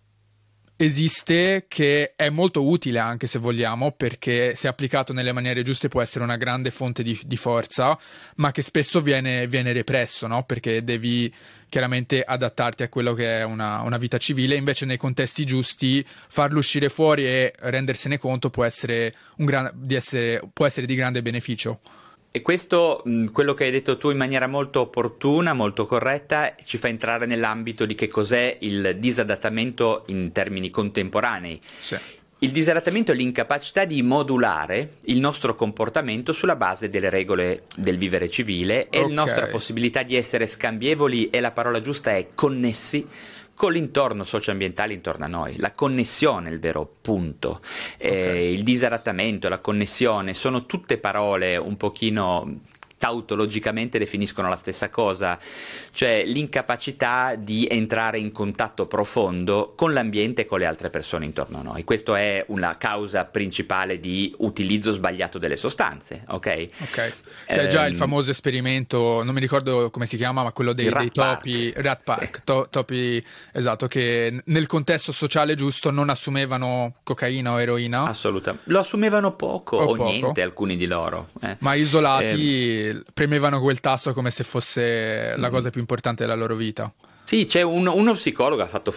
S2: esiste che è molto utile anche se vogliamo perché se applicato nelle maniere giuste può essere una grande fonte di, di forza ma che spesso viene, viene represso no? perché devi chiaramente adattarti a quello che è una, una, vita civile invece nei contesti giusti farlo uscire fuori e rendersene conto può essere, gran, di, essere, può essere di grande beneficio
S1: e questo, quello che hai detto tu in maniera molto opportuna, molto corretta, ci fa entrare nell'ambito di che cos'è il disadattamento in termini contemporanei.
S2: Sì.
S1: Il disadattamento è l'incapacità di modulare il nostro comportamento sulla base delle regole del vivere civile e okay. la nostra possibilità di essere scambievoli, e la parola giusta è connessi con l'intorno socioambientale intorno a noi. La connessione è il vero punto. Okay. Eh, il disadattamento, la connessione sono tutte parole un pochino tautologicamente definiscono la stessa cosa, cioè l'incapacità di entrare in contatto profondo con l'ambiente e con le altre persone intorno a noi. Questa è una causa principale di utilizzo sbagliato delle sostanze, ok?
S2: Ok. C'è eh, già il ehm, famoso esperimento, non mi ricordo come si chiama, ma quello dei, dei topi, Rat Park, sì. to, topi, esatto, che nel contesto sociale giusto non assumevano cocaina o eroina.
S1: Assolutamente. Lo assumevano poco o, o poco. niente alcuni di loro.
S2: Eh. Ma isolati... Eh, premevano quel tasto come se fosse la mm. cosa più importante della loro vita.
S1: Sì, c'è un, uno psicologo che ha fatto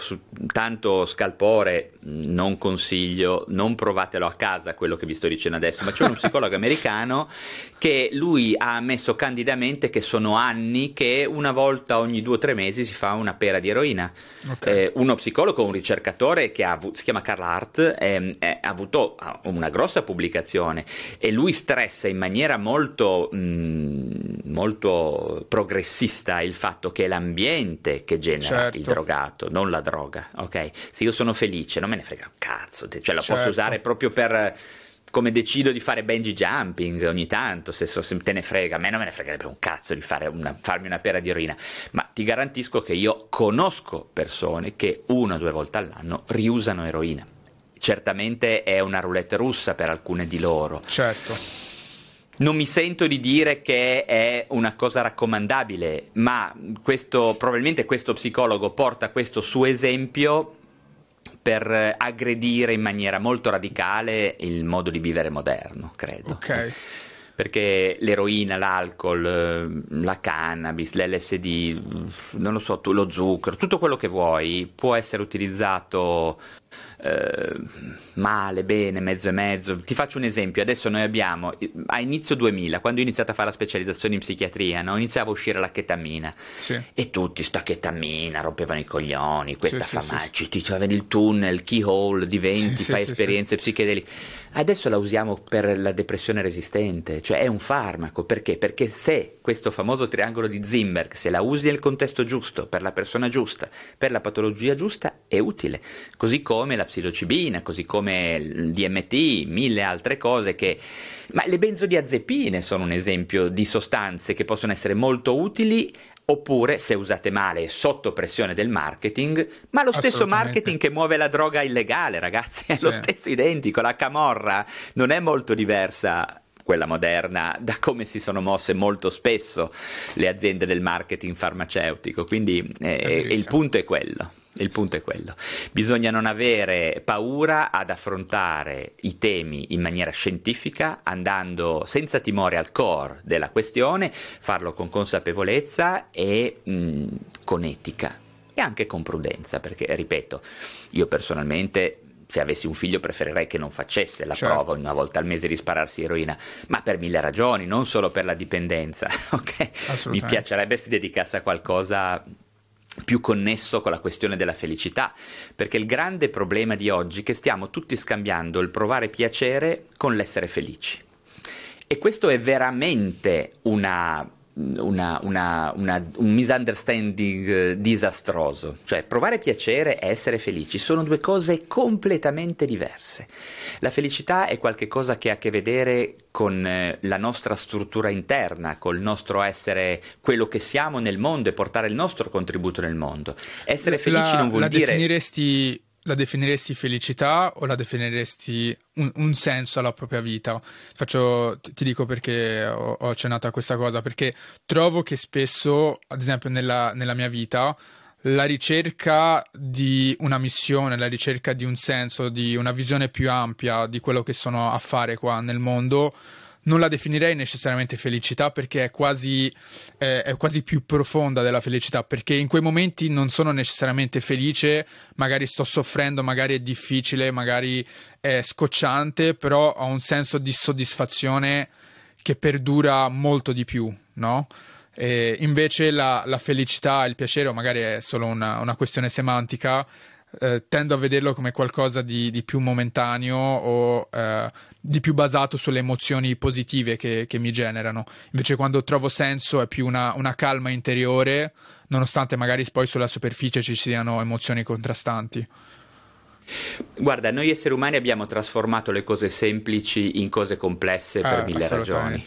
S1: tanto scalpore, non consiglio, non provatelo a casa quello che vi sto dicendo adesso, ma c'è uno psicologo americano che lui ha ammesso candidamente che sono anni che una volta ogni due o tre mesi si fa una pera di eroina. Okay. Eh, uno psicologo, un ricercatore che ha, si chiama Carl Hart, eh, eh, ha avuto una grossa pubblicazione e lui stressa in maniera molto, mh, mm, molto progressista il fatto che l'ambiente che genera certo. il drogato, non la droga, ok? Se io sono felice, non me ne frega un cazzo, cioè la certo. posso usare proprio per come decido di fare bungee jumping ogni tanto, se, so, se te ne frega, a me non me ne frega un cazzo di fare una, farmi una pera di eroina, ma ti garantisco che io conosco persone che una o due volte all'anno riusano eroina. Certamente è una roulette russa per alcune di loro.
S2: Certo
S1: non mi sento di dire che è una cosa raccomandabile, ma questo, probabilmente questo psicologo porta questo suo esempio per aggredire in maniera molto radicale il modo di vivere moderno, credo.
S2: Ok
S1: perché l'eroina, l'alcol, la cannabis, l'LSD, non lo so, lo zucchero, tutto quello che vuoi può essere utilizzato eh, male, bene, mezzo e mezzo. Ti faccio un esempio, adesso noi abbiamo, a inizio 2000, quando ho iniziato a fare la specializzazione in psichiatria, no? iniziava a uscire la chetamina
S2: sì.
S1: e tutti sta chetamina, rompevano i coglioni, questa
S2: sì,
S1: fa sì, male, sì. ti cioè, vedi il tunnel, keyhole, diventi, fai esperienze psichedeliche. Adesso la usiamo per la depressione resistente, cioè è un farmaco, perché? Perché se questo famoso triangolo di Zimberg, se la usi nel contesto giusto, per la persona giusta, per la patologia giusta, è utile, così come la psilocibina, così come il DMT, mille altre cose che... Ma le benzodiazepine sono un esempio di sostanze che possono essere molto utili oppure se usate male e sotto pressione del marketing, ma lo stesso marketing che muove la droga illegale, ragazzi, è sì. lo stesso identico, la camorra non è molto diversa quella moderna, da come si sono mosse molto spesso le aziende del marketing farmaceutico. Quindi eh, il punto è quello. Il punto è quello. Bisogna non avere paura ad affrontare i temi in maniera scientifica, andando senza timore al core della questione, farlo con consapevolezza e mh, con etica e anche con prudenza, perché ripeto, io personalmente se avessi un figlio preferirei che non facesse la certo. prova una volta al mese di spararsi eroina, ma per mille ragioni, non solo per la dipendenza. Okay? Mi piacerebbe si dedicasse a qualcosa più connesso con la questione della felicità, perché il grande problema di oggi è che stiamo tutti scambiando il provare piacere con l'essere felici. E questo è veramente una una, una, una, un misunderstanding eh, disastroso. Cioè, provare piacere e essere felici sono due cose completamente diverse. La felicità è qualcosa che ha a che vedere con eh, la nostra struttura interna, col nostro essere quello che siamo nel mondo e portare il nostro contributo nel mondo. Essere felici
S2: la,
S1: non vuol
S2: la
S1: dire...
S2: Definiresti la definiresti felicità o la definiresti un, un senso alla propria vita? Faccio, ti, dico perché ho, ho, accennato a questa cosa, perché trovo che spesso, ad esempio nella, nella mia vita, la ricerca di una missione, la ricerca di un senso, di una visione più ampia di quello che sono a fare qua nel mondo, non la definirei necessariamente felicità perché è quasi, eh, è quasi, più profonda della felicità, perché in quei momenti non sono necessariamente felice, magari sto soffrendo, magari è difficile, magari è scocciante, però ho un senso di soddisfazione che perdura molto di più, no? E invece la, la felicità, il piacere, o magari è solo una, una questione semantica, eh, tendo a vederlo come qualcosa di, di più momentaneo o eh, di più basato sulle emozioni positive che, che, mi generano. Invece quando trovo senso è più una, una, calma interiore, nonostante magari poi sulla superficie ci siano emozioni contrastanti.
S1: Guarda, noi esseri umani abbiamo trasformato le cose semplici in cose complesse per eh, mille ragioni.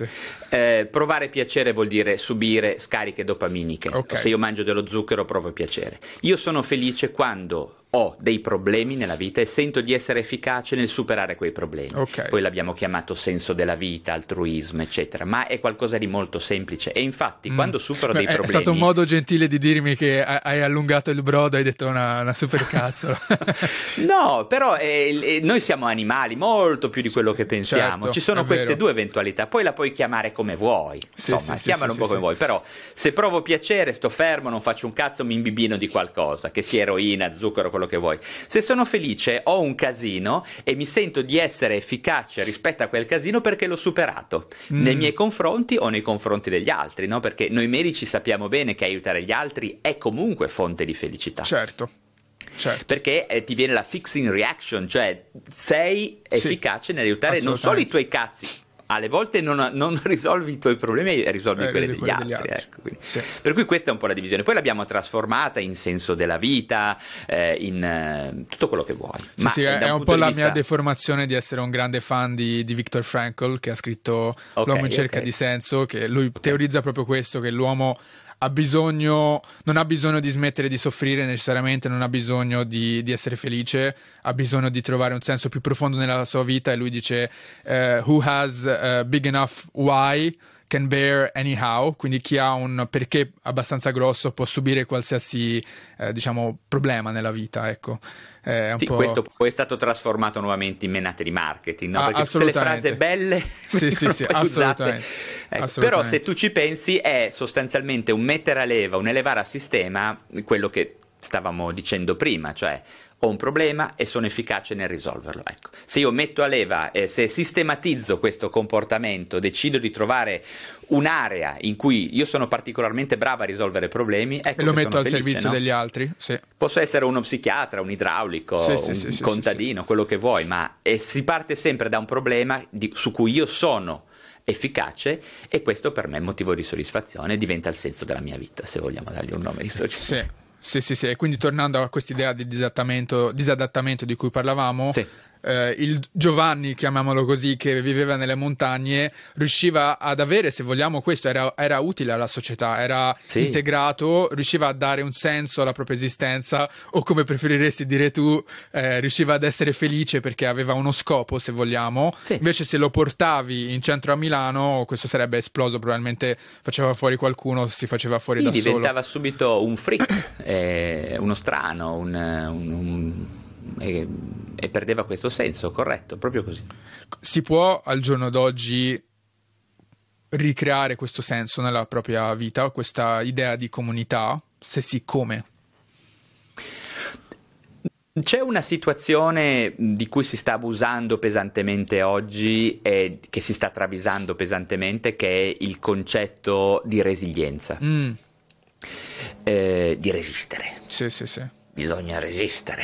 S1: Eh, provare piacere vuol dire subire scariche dopaminiche. Okay. Se io mangio dello zucchero provo piacere. Io sono felice quando ho dei problemi nella vita e sento di essere efficace nel superare quei problemi. Okay. Poi l'abbiamo chiamato senso della vita, altruismo, eccetera, ma è qualcosa di molto semplice e infatti mm. quando supero Beh, dei problemi...
S2: È stato un modo gentile di dirmi che hai allungato il brodo e hai detto una, una super cazzo.
S1: no, però eh, noi siamo animali molto più di quello che pensiamo. Certo, Ci sono queste vero. due eventualità, poi la puoi chiamare come vuoi, sì, insomma, sì, chiamala sì, un po' come vuoi, però se provo piacere sto fermo, non faccio un cazzo, mi imbibino di qualcosa, che sia eroina, zucchero, quello che vuoi. Se sono felice ho un casino e mi sento di essere efficace rispetto a quel casino perché l'ho superato mm. nei miei confronti o nei confronti degli altri, no? Perché noi medici sappiamo bene che aiutare gli altri è comunque fonte di felicità.
S2: Certo. Certo.
S1: Perché eh, ti viene la fixing reaction, cioè sei efficace sì, nell'aiutare non solo i tuoi cazzi, alle volte non, non, risolvi i tuoi problemi e risolvi eh, quelli, degli, quelli altri. altri. Ecco, sì. Per cui questa è un po' la divisione. Poi l'abbiamo trasformata in senso della vita, eh, in eh, tutto quello che vuoi.
S2: Sì, Ma sì, è un po' la vista... mia deformazione di essere un grande fan di, di Viktor Frankl che ha scritto okay, L'uomo in cerca okay. di senso, che lui okay. teorizza proprio questo, che l'uomo ha bisogno, non ha bisogno di smettere di soffrire necessariamente, non ha bisogno di, di, essere felice, ha bisogno di trovare un senso più profondo nella sua vita e lui dice uh, who has a big enough why can bear anyhow, quindi chi ha un perché abbastanza grosso può subire qualsiasi eh, diciamo, problema nella vita, ecco.
S1: Eh, sì, questo poi è stato trasformato nuovamente in menate di marketing, no? ah, perché tutte le frasi belle
S2: sì, sì, sì, assolutamente.
S1: Ecco, assolutamente. Però se tu ci pensi è sostanzialmente un mettere a leva, un elevare a sistema quello che stavamo dicendo prima, cioè ho un problema e sono efficace nel risolverlo. Ecco. Se io metto a leva, eh, se sistematizzo questo comportamento, decido di trovare un'area in cui io sono particolarmente brava a risolvere problemi, ecco
S2: lo metto al
S1: felice,
S2: servizio
S1: no?
S2: degli altri. Sì.
S1: Posso essere uno psichiatra, un idraulico, sì, un sì, contadino, quello che vuoi, ma si parte sempre da un problema di, su cui io sono efficace e questo per me è motivo di soddisfazione, diventa il senso della mia vita, se vogliamo dargli un nome di società.
S2: Sì. Sì, sì, sì. Quindi tornando a quest'idea di disadattamento di cui parlavamo, sì eh, il Giovanni, chiamiamolo così, che viveva nelle montagne, riusciva ad avere, se vogliamo, questo era, era utile alla società, era sì. integrato, riusciva a dare un senso alla propria esistenza, o come preferiresti dire tu, eh, riusciva ad essere felice perché aveva uno scopo, se vogliamo. Sì. Invece, se lo portavi in centro a Milano, questo sarebbe esploso, probabilmente faceva fuori qualcuno, si faceva fuori sì, da
S1: diventava
S2: solo.
S1: diventava subito un freak, eh, uno strano, un, un, un e, e perdeva questo senso, corretto, proprio così.
S2: Si può al giorno d'oggi ricreare questo senso nella propria vita, questa idea di comunità? Se sì, come?
S1: C'è una situazione di cui si sta abusando pesantemente oggi e che si sta travisando pesantemente, che è il concetto di resilienza, mm. eh, di resistere.
S2: Sì, sì, sì
S1: bisogna resistere.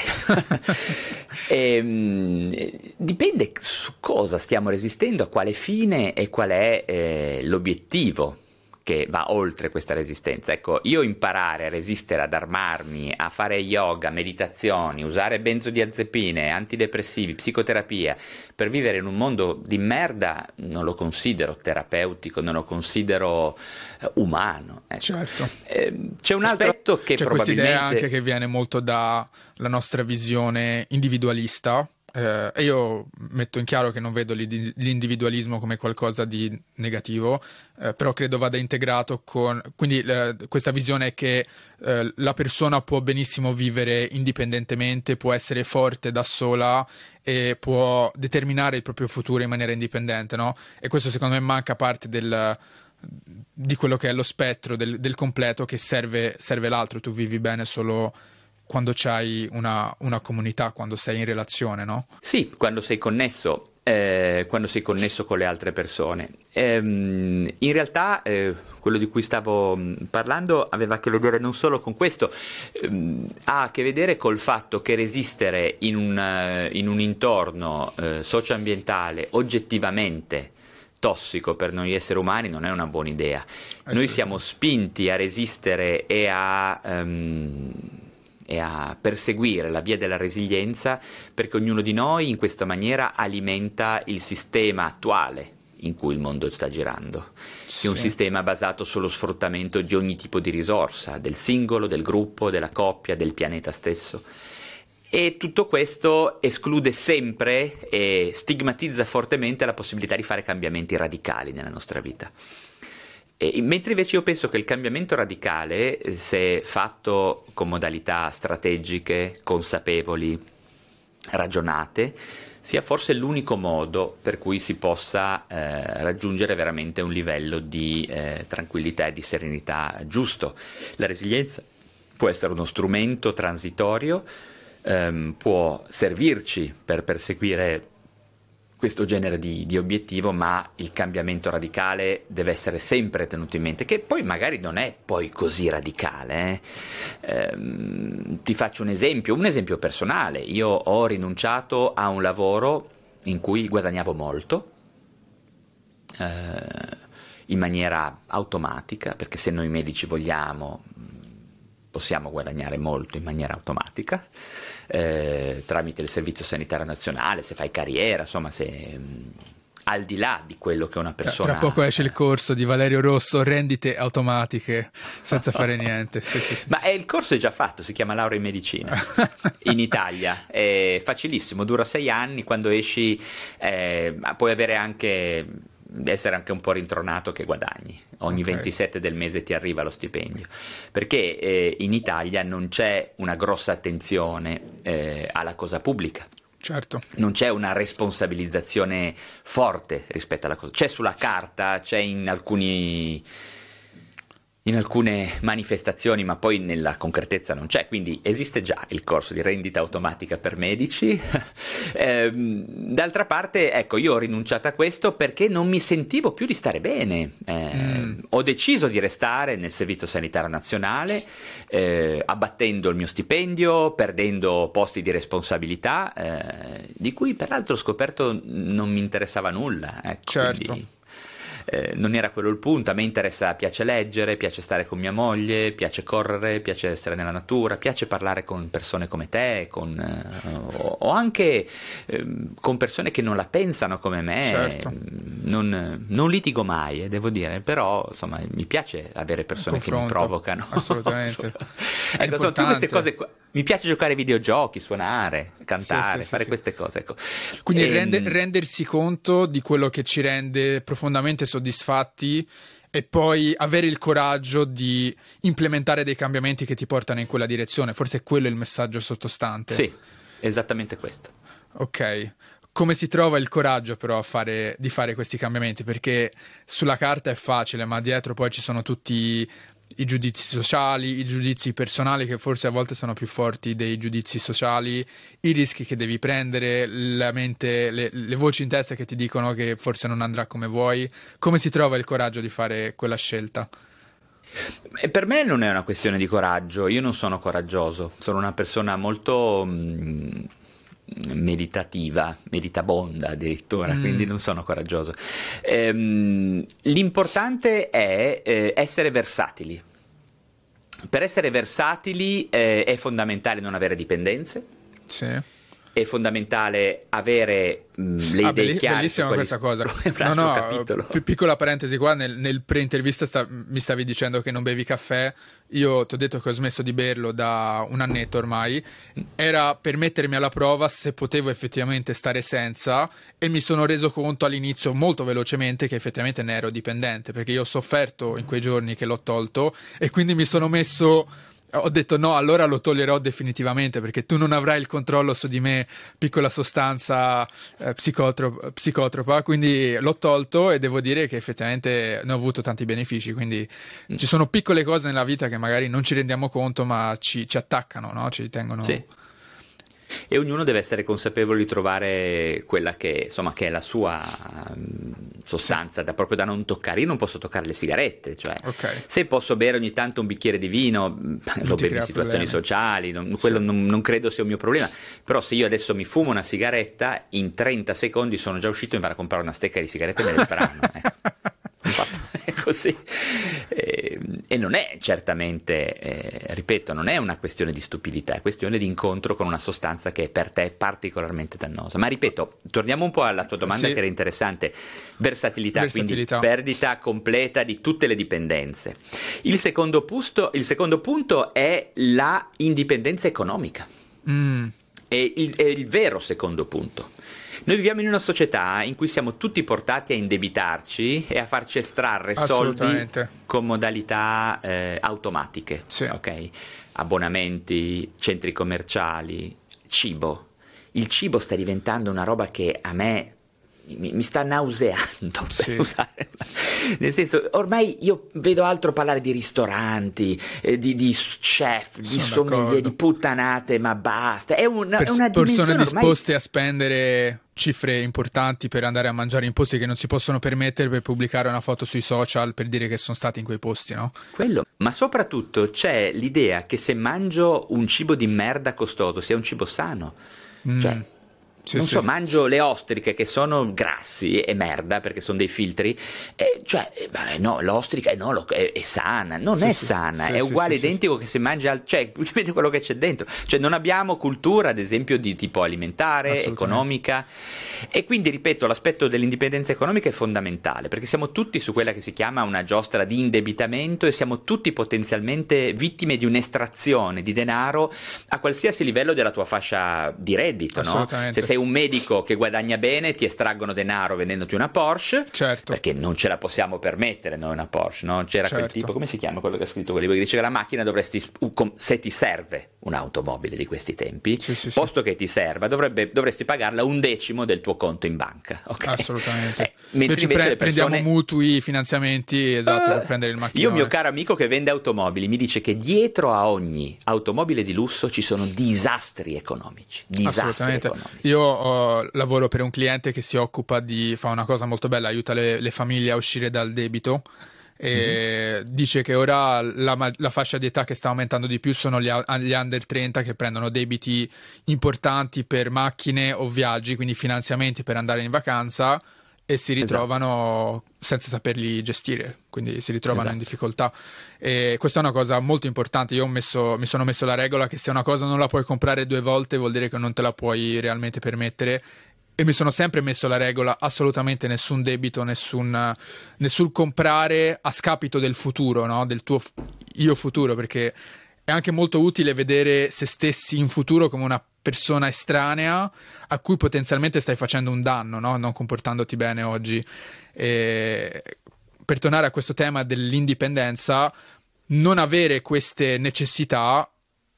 S1: e, ehm, dipende su cosa stiamo resistendo, a quale fine e qual è eh, l'obiettivo che va oltre questa resistenza. Ecco, io imparare a resistere, ad armarmi, a fare yoga, meditazioni, usare benzodiazepine, antidepressivi, psicoterapia, per vivere in un mondo di merda, non lo considero terapeutico, non lo considero eh, umano.
S2: Ecco. Certo.
S1: Eh, c'è un aspetto che
S2: c'è
S1: probabilmente...
S2: questa idea anche che viene molto dalla nostra visione individualista, eh, io metto in chiaro che non vedo l'individualismo come qualcosa di negativo, eh, però credo vada integrato con... Quindi eh, questa visione che eh, la persona può benissimo vivere indipendentemente, può essere forte da sola e può determinare il proprio futuro in maniera indipendente, no? E questo secondo me manca parte del di quello che è lo spettro del, del completo che serve, serve l'altro, tu vivi bene solo quando c'hai una, una comunità, quando sei in relazione, no?
S1: Sì, quando sei connesso. Eh, quando sei connesso con le altre persone. Ehm, in realtà eh, quello di cui stavo mm, parlando aveva a che vedere non solo con questo, ehm, ha a che vedere col fatto che resistere in un, uh, in un intorno uh, socioambientale oggettivamente tossico per noi esseri umani non è una buona idea. Eh noi siamo spinti a resistere e a... Um, e a perseguire la via della resilienza perché ognuno di noi in questa maniera alimenta il sistema attuale in cui il mondo sta girando, sì. che è un sistema basato sullo sfruttamento di ogni tipo di risorsa, del singolo, del gruppo, della coppia, del pianeta stesso. E tutto questo esclude sempre e stigmatizza fortemente la possibilità di fare cambiamenti radicali nella nostra vita. E, mentre invece io penso che il cambiamento radicale, eh, se fatto con modalità strategiche, consapevoli, ragionate, sia forse l'unico modo per cui si possa eh, raggiungere veramente un livello di eh, tranquillità e di serenità giusto. La resilienza può essere uno strumento transitorio, ehm, può servirci per perseguire questo genere di, di, obiettivo, ma il cambiamento radicale deve essere sempre tenuto in mente, che poi magari non è poi così radicale. Eh? Ehm, ti faccio un esempio, un esempio personale. Io ho rinunciato a un lavoro in cui guadagnavo molto. Eh, in maniera automatica, perché se noi medici vogliamo possiamo guadagnare molto in maniera automatica eh, tramite il Servizio Sanitario Nazionale, se fai carriera, insomma, se mm, al di là di quello che una persona...
S2: Tra poco esce il corso di Valerio Rosso, rendite automatiche, senza fare niente. Sì, sì, sì.
S1: Ma è, il corso è già fatto, si chiama laurea in medicina, in Italia, è facilissimo, dura sei anni, quando esci eh, puoi avere anche essere anche un po' rintronato che guadagni. Ogni okay. 27 del mese ti arriva lo stipendio. Perché eh, in Italia non c'è una grossa attenzione eh, alla cosa pubblica.
S2: Certo.
S1: Non c'è una responsabilizzazione forte rispetto alla cosa. C'è sulla carta, c'è in alcuni in alcune manifestazioni, ma poi nella concretezza non c'è, quindi esiste già il corso di rendita automatica per medici. eh, d'altra parte, ecco, io ho rinunciato a questo perché non mi sentivo più di stare bene. Eh, mm. Ho deciso di restare nel Servizio Sanitario Nazionale, eh, abbattendo il mio stipendio, perdendo posti di responsabilità, eh, di cui peraltro ho scoperto non mi interessava nulla. Ecco,
S2: certo. Quindi,
S1: eh, non era quello il punto, a me interessa, piace leggere, piace stare con mia moglie, piace correre, piace essere nella natura, piace parlare con persone come te, con, eh, o, o, anche eh, con persone che non la pensano come me, certo. non, non, litigo mai, eh, devo dire, però insomma mi piace avere persone che mi provocano.
S2: Assolutamente.
S1: ecco, sono tutte queste cose qua. Mi piace giocare ai videogiochi, suonare, cantare, sì, fare
S2: sì,
S1: queste cose. Ecco.
S2: Quindi e, ehm, rende, rendersi conto di quello che ci rende profondamente soddisfatti e poi avere il coraggio di implementare dei cambiamenti che ti portano in quella direzione. Forse è quello il messaggio sottostante.
S1: Sì, esattamente questo.
S2: Ok. Come si trova il coraggio però fare, di fare questi cambiamenti? Perché sulla carta è facile, ma dietro poi ci sono tutti i giudizi sociali, i giudizi personali che forse a volte sono più forti dei giudizi sociali, i rischi che devi prendere, la mente, le, le, voci in testa che ti dicono che forse non andrà come vuoi. Come si trova il coraggio di fare quella scelta?
S1: Per me non è una questione di coraggio, io non sono coraggioso, sono una persona molto mh, mm, meditativa, meditabonda addirittura, mm. quindi non sono coraggioso. Ehm, l'importante è eh, essere versatili. Per essere versatili eh, è fondamentale non avere dipendenze.
S2: Sì
S1: è fondamentale avere mh, le ah, idee belli- chiare.
S2: Bellissima questa cosa. no, no, p- piccola parentesi qua, nel, nel pre-intervista sta- mi stavi dicendo che non bevi caffè, io ti ho detto che ho smesso di berlo da un annetto ormai, era per mettermi alla prova se potevo effettivamente stare senza e mi sono reso conto all'inizio molto velocemente che effettivamente ne ero dipendente, perché io ho sofferto in quei giorni che l'ho tolto e quindi mi sono messo ho detto no, allora lo toglierò definitivamente perché tu non avrai il controllo su di me, piccola sostanza eh, psicotropa, psicotropa, quindi l'ho tolto e devo dire che effettivamente ne ho avuto tanti benefici, quindi mm. ci sono piccole cose nella vita che magari non ci rendiamo conto ma ci, ci attaccano, no? ci tengono...
S1: Sì e ognuno deve essere consapevole di trovare quella che, insomma, che è la sua mm, sostanza, da, proprio da non toccare. Io non posso toccare le sigarette, cioè
S2: okay.
S1: se posso bere ogni tanto un bicchiere di vino, mm, lo bevo in situazioni problemi. sociali, non, quello sì. non, non, credo sia un mio problema, però se io adesso mi fumo una sigaretta, in 30 secondi sono già uscito e vado a comprare una stecca di sigarette e me ne sbrano. Eh. Così. E, e, non è certamente, eh, ripeto, non è una questione di stupidità, è questione di incontro con una sostanza che per te è particolarmente dannosa. Ma ripeto, torniamo un po' alla tua domanda sì. che era interessante. Versatilità, Versatilità, quindi perdita completa di tutte le dipendenze. Il secondo, pusto, il secondo punto è la indipendenza economica.
S2: Mm.
S1: È il, è il vero secondo punto. Noi viviamo in una società in cui siamo tutti portati a indebitarci e a farci estrarre soldi con modalità eh, automatiche,
S2: sì.
S1: okay? abbonamenti, centri commerciali, cibo. Il cibo sta diventando una roba che a me mi, mi sta nauseando.
S2: Sì.
S1: Nel senso, ormai io vedo altro parlare di ristoranti, eh, di, di, chef, di sommelier, di puttanate, ma basta. È una,
S2: per,
S1: è una
S2: persone
S1: ormai...
S2: disposte a spendere cifre importanti per andare a mangiare in posti che non si possono permettere per pubblicare una foto sui social per dire che sono stati in quei posti, no?
S1: Quello. Ma soprattutto c'è l'idea che se mangio un cibo di merda costoso sia un cibo sano. Mm. Cioè, sì, non sì, so, sì. mangio le ostriche che sono grassi e merda perché sono dei filtri, e, cioè, beh, no, l'ostrica no, lo, è, è, sana, non è sana, è uguale, identico che se mangi, al, cioè, semplicemente quello che c'è dentro. Cioè, non abbiamo cultura, ad esempio, di tipo alimentare, economica, e quindi, ripeto, l'aspetto dell'indipendenza economica è fondamentale perché siamo tutti su quella che si chiama una giostra di indebitamento e siamo tutti potenzialmente vittime di un'estrazione di denaro a qualsiasi livello della tua fascia di reddito, no? Se sei un medico che guadagna bene, ti estraggono denaro vendendoti una Porsche,
S2: certo.
S1: perché non ce la possiamo permettere noi una Porsche, no? C'era certo. quel tipo, come si chiama quello che ha scritto quel libro, che dice che la macchina dovresti, se ti serve un'automobile di questi tempi,
S2: sì, sì,
S1: posto sì. che ti serva, dovrebbe, dovresti pagarla un decimo del tuo conto in banca. Okay?
S2: Assolutamente. Eh, mentre invece pre- persone... prendiamo mutui, finanziamenti, esatto, uh, per prendere il macchinario.
S1: Io, mio caro amico che vende automobili, mi dice che dietro a ogni automobile di lusso ci sono disastri econnomici. Disastri economici.
S2: Io uh, lavoro per un cliente che si occupa di, fa una cosa molto bella, aiuta le, le famiglie a uscire dal debito. E mm-hmm. dice che ora la, la, fascia di età che sta aumentando di più sono gli, gli, under 30 che prendono debiti importanti per macchine o viaggi, quindi finanziamenti per andare in vacanza e si esatto. ritrovano esatto. senza saperli gestire, quindi si ritrovano esatto. in difficoltà. E questa è una cosa molto importante. Io messo, mi sono messo la regola che se una cosa non la puoi comprare due volte vuol dire che non te la puoi realmente permettere. E mi sono sempre messo la regola assolutamente nessun debito, nessun, nessun comprare a scapito del futuro, no? del tuo io futuro, perché è anche molto utile vedere se stessi in futuro come una persona estranea a cui potenzialmente stai facendo un danno, no? non comportandoti bene oggi. E per tornare a questo tema dell'indipendenza, non avere queste necessità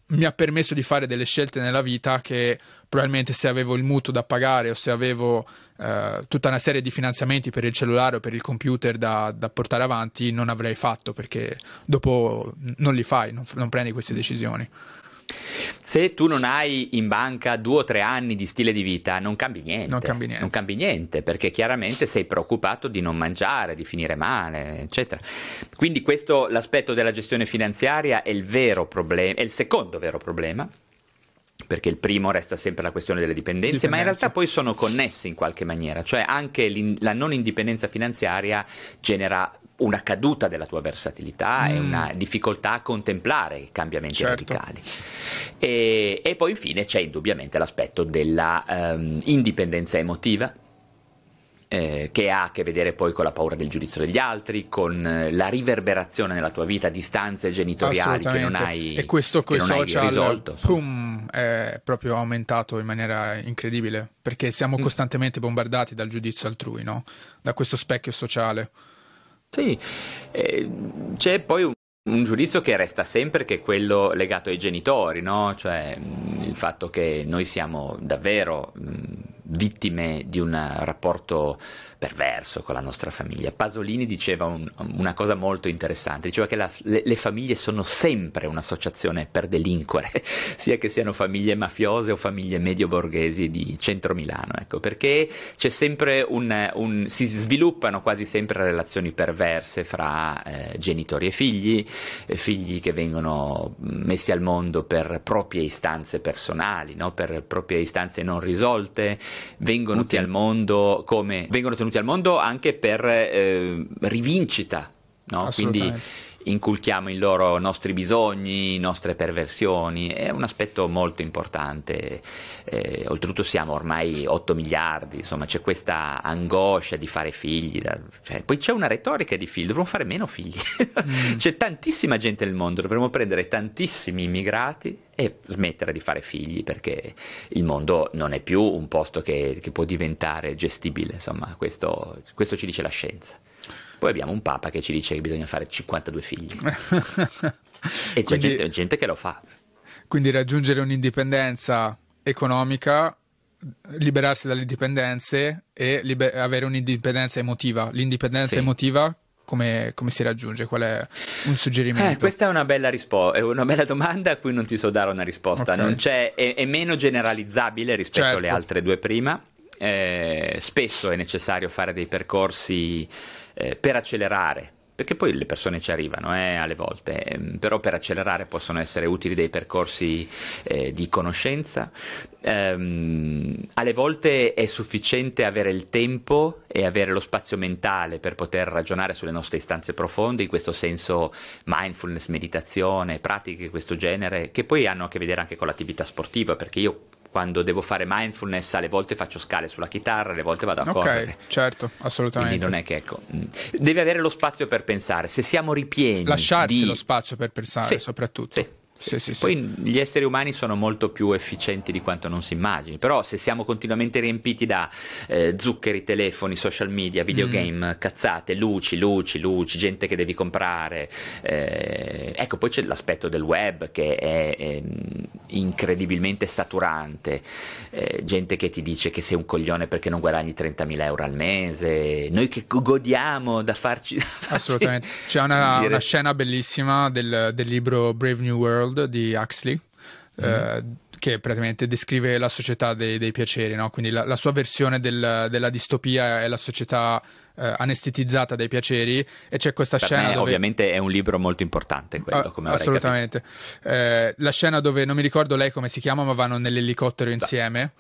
S2: mi ha permesso di fare delle scelte nella vita che probabilmente se avevo il mutuo da pagare o se avevo eh, tutta una serie di finanziamenti per il cellulare o per il computer da, da portare avanti non avrei fatto perché dopo non li fai, non, non prendi queste decisioni.
S1: Se tu non hai in banca due o tre anni di stile di vita, non cambi niente.
S2: Non cambi niente.
S1: Non cambi niente perché chiaramente sei preoccupato di non mangiare, di finire male, eccetera. Quindi questo, l'aspetto della gestione finanziaria è il vero problema, è il secondo vero problema perché il primo resta sempre la questione delle dipendenze, dipendenze, ma in realtà poi sono connessi in qualche maniera, cioè anche la non indipendenza finanziaria genera una caduta della tua versatilità mm. e una difficoltà a contemplare i cambiamenti certo. radicali. E, e, poi infine c'è indubbiamente l'aspetto della um, indipendenza emotiva. Eh, che ha a che vedere poi con la paura del giudizio degli altri, con eh, la riverberazione nella tua vita, distanze genitoriali che non hai
S2: E questo con i social risolto, pum, è proprio aumentato in maniera incredibile, perché siamo mm. costantemente bombardati dal giudizio altrui, no? da questo specchio sociale.
S1: Sì, eh, c'è poi un, un, giudizio che resta sempre che è quello legato ai genitori, no? Cioè il fatto che noi siamo davvero vittime di un rapporto perverso con la nostra famiglia. Pasolini diceva un, una cosa molto interessante, diceva che la, le, le, famiglie sono sempre un'associazione per delinquere, sia che siano famiglie mafiose o famiglie medio-borghesi di centro Milano, ecco, perché c'è sempre un, un, si sviluppano quasi sempre relazioni perverse fra eh, genitori e figli, eh, figli che vengono messi al mondo per proprie istanze personali, no? per proprie istanze non risolte, vengono tenuti al mondo come vengono tenuti al mondo anche per eh, rivincita, no? quindi inculchiamo in loro i nostri bisogni, nostre perversioni, è un aspetto molto importante. Eh, oltretutto siamo ormai 8 miliardi, insomma c'è questa angoscia di fare figli, da, cioè, poi c'è una retorica di figli, dovremmo fare meno figli. Mm. c'è tantissima gente nel mondo, dovremmo prendere tantissimi immigrati e smettere di fare figli perché il mondo non è più un posto che, che può diventare gestibile, insomma questo, questo ci dice la scienza. Poi abbiamo un papa che ci dice che bisogna fare 52 figli. e c'è quindi, gente, gente che lo fa.
S2: Quindi raggiungere un'indipendenza economica liberarsi dalle dipendenze e liber- avere un'indipendenza emotiva. L'indipendenza sì. emotiva come, come, si raggiunge? Qual è un suggerimento?
S1: Eh, questa è una bella, rispo- è una bella domanda a cui non ti so dare una risposta. Okay. È, è, meno generalizzabile rispetto certo. alle altre due prima. Eh, spesso è necessario fare dei percorsi eh, per accelerare perché poi le persone ci arrivano eh, alle volte, ehm, però per accelerare possono essere utili dei percorsi eh, di conoscenza. Um, alle volte è sufficiente avere il tempo e avere lo spazio mentale per poter ragionare sulle nostre istanze profonde, in questo senso mindfulness, meditazione, pratiche di questo genere, che poi hanno a che vedere anche con l'attività sportiva, perché io quando devo fare mindfulness alle volte faccio scale sulla chitarra, alle volte vado a okay, correre.
S2: certo, assolutamente.
S1: Quindi non è che ecco, mm, devi avere lo spazio per pensare, se siamo ripieni
S2: Lasciarsi
S1: di...
S2: lo spazio per pensare sì, soprattutto.
S1: Sì. Sì, sì, sì, Poi gli esseri umani sono molto più efficienti di quanto non si immagini, però se siamo continuamente riempiti da eh, zuccheri, telefoni, social media, videogame, mm. cazzate, luci, luci, luci, gente che devi comprare, eh, ecco poi c'è l'aspetto del web che è, è incredibilmente saturante, eh, gente che ti dice che sei un coglione perché non guadagni 30.000 euro al mese, noi che godiamo da farci... Da farci
S2: Assolutamente, c'è una, una scena bellissima del, del libro Brave New World di Huxley, mm. eh, che praticamente descrive la società dei, dei piaceri, no? quindi la, la, sua versione del, della distopia è la società eh, anestetizzata dai piaceri e c'è questa
S1: per
S2: scena
S1: me,
S2: dove...
S1: ovviamente è un libro molto importante quello, come
S2: assolutamente eh, la scena dove non mi ricordo lei come si chiama ma vanno nell'elicottero insieme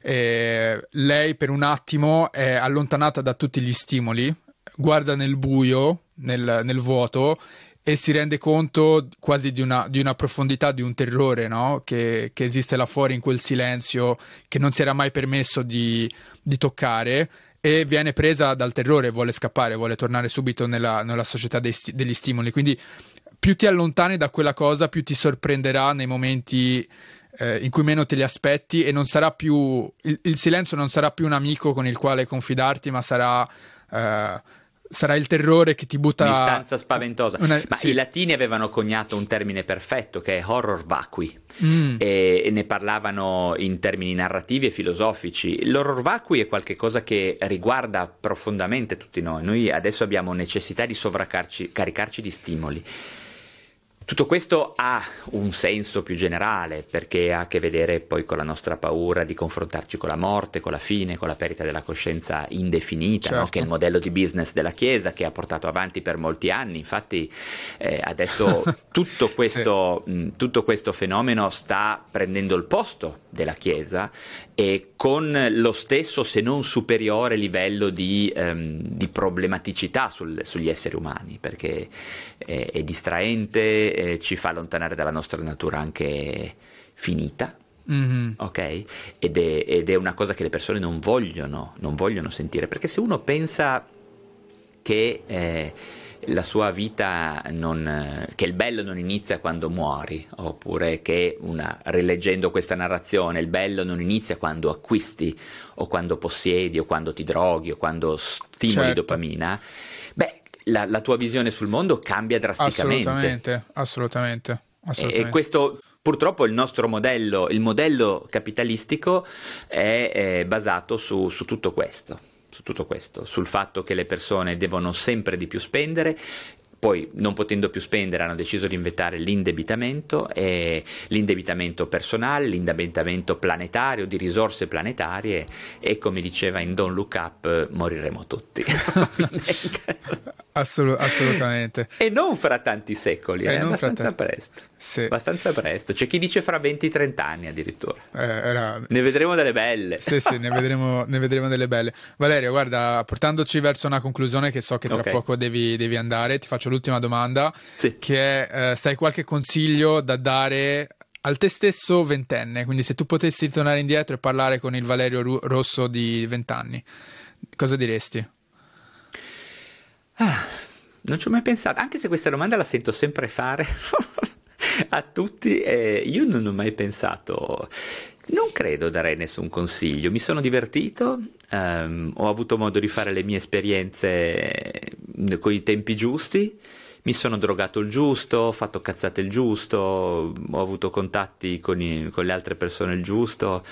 S2: e lei per un attimo è allontanata da tutti gli stimoli guarda nel buio nel, nel vuoto e si rende conto quasi di una, di una profondità, di un terrore no? che, che, esiste là fuori in quel silenzio che non si era mai permesso di, di toccare e viene presa dal terrore, vuole scappare, vuole tornare subito nella, nella società sti- degli stimoli. Quindi più ti allontani da quella cosa, più ti sorprenderà nei momenti eh, in cui meno te li aspetti e non sarà più il, il, silenzio non sarà più un amico con il quale confidarti, ma sarà eh, sarà il terrore che ti butta...
S1: Un'istanza spaventosa. Una... Ma sì. i latini avevano coniato un termine perfetto che è horror vacui mm. e, e, ne parlavano in termini narrativi e filosofici. L'horror vacui è qualcosa che riguarda profondamente tutti noi. Noi adesso abbiamo necessità di sovraccaricarci di stimoli tutto questo ha un senso più generale perché ha a che vedere poi con la nostra paura di confrontarci con la morte, con la fine, con la perdita della coscienza indefinita, certo. no? che è il modello di business della Chiesa che ha portato avanti per molti anni. Infatti eh, adesso tutto questo, sì. mh, tutto questo fenomeno sta prendendo il posto della Chiesa e con lo stesso se non superiore livello di, um, di problematicità sul, sugli esseri umani perché è, è distraente, eh, ci fa allontanare dalla nostra natura anche finita. Mm-hmm. Ok? Ed è, ed è, una cosa che le persone non vogliono, non vogliono sentire perché se uno pensa che eh, la sua vita non, che il bello non inizia quando muori, oppure che una, rileggendo questa narrazione, il bello non inizia quando acquisti o quando possiedi o quando ti droghi o quando stimoli certo. dopamina, beh, la, la, tua visione sul mondo cambia drasticamente.
S2: Assolutamente, assolutamente. assolutamente.
S1: E, e questo purtroppo il nostro modello, il modello capitalistico è, è basato su, su tutto questo su tutto questo, sul fatto che le persone devono sempre di più spendere, poi non potendo più spendere hanno deciso di inventare l'indebitamento, e l'indebitamento personale, l'indebitamento planetario, di risorse planetarie e come diceva in Don't Look Up moriremo tutti.
S2: Assolut- assolutamente.
S1: E non fra tanti secoli, eh, abbastanza t- presto. Sì. Abbastanza presto. C'è chi dice fra 20-30 anni addirittura. Eh, era... Ne vedremo delle belle.
S2: Sì, sì, ne vedremo, ne vedremo, delle belle. Valerio, guarda, portandoci verso una conclusione che so che tra okay. poco devi, devi, andare, ti faccio l'ultima domanda, sì. che è, eh, sai qualche consiglio da dare al te stesso ventenne? Quindi se tu potessi tornare indietro e parlare con il Valerio Ru- Rosso di vent'anni, cosa diresti?
S1: Ah, non ci ho mai pensato, anche se questa domanda la sento sempre fare a tutti, eh, io non ho mai pensato. Non credo darei nessun consiglio, mi sono divertito, um, ho avuto modo di fare le mie esperienze con i tempi giusti, mi sono drogato il giusto, ho fatto cazzate il giusto, ho avuto contatti con, i, con le altre persone il giusto.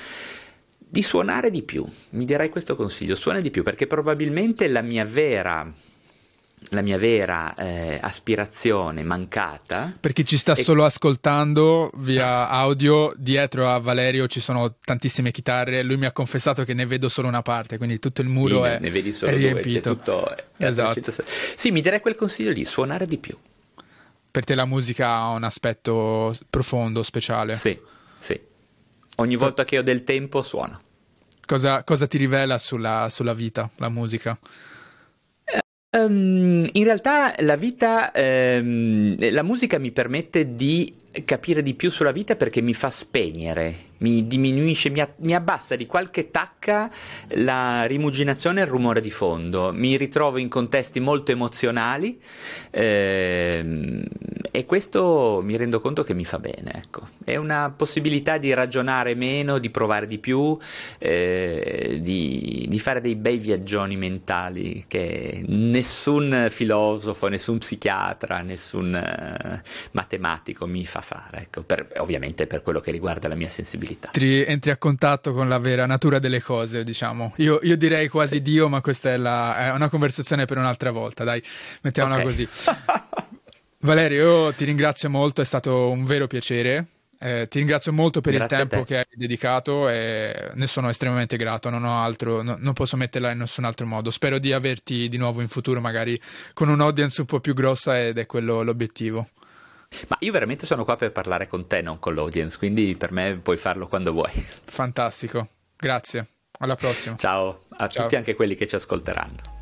S1: Di suonare di più, mi direi questo consiglio, suona di più perché probabilmente la mia vera la mia vera eh, aspirazione mancata.
S2: Per chi ci sta e... solo ascoltando via audio, dietro a Valerio ci sono tantissime chitarre. Lui mi ha confessato che ne vedo solo una parte, quindi tutto il muro sì, è, ne vedi solo è riempito.
S1: Due, tutto è esatto. Sì, mi darei quel consiglio lì: suonare di più.
S2: Per te la musica ha un aspetto profondo, speciale.
S1: Sì, sì. Ogni volta che ho del tempo suono.
S2: Cosa, cosa ti rivela sulla, sulla vita, la musica?
S1: Um, in realtà la vita, um, la musica mi permette di capire di più sulla vita perché mi fa spegnere mi diminuisce, mi, a, mi, abbassa di qualche tacca la rimuginazione e il rumore di fondo. Mi ritrovo in contesti molto emozionali ehm, e questo mi rendo conto che mi fa bene. Ecco. È una possibilità di ragionare meno, di provare di più, eh, di, di, fare dei bei viaggioni mentali che nessun filosofo, nessun psichiatra, nessun eh, matematico mi fa fare. Ecco. Per, ovviamente per quello che riguarda la mia sensibilità possibilità.
S2: Entri, a contatto con la vera natura delle cose, diciamo. Io, io direi quasi Dio, ma questa è, la, è, una conversazione per un'altra volta, dai, mettiamola okay. così. Valerio, io ti ringrazio molto, è stato un vero piacere. Eh, ti ringrazio molto per Grazie il tempo che hai dedicato e ne sono estremamente grato, non ho altro, no, non posso metterla in nessun altro modo. Spero di averti di nuovo in futuro, magari con un'audience un po' più grossa ed è quello l'obiettivo.
S1: Ma io veramente sono qua per parlare con te, non con l'audience, quindi per me puoi farlo quando vuoi.
S2: Fantastico, grazie. Alla prossima.
S1: Ciao a Ciao. tutti anche quelli che ci ascolteranno.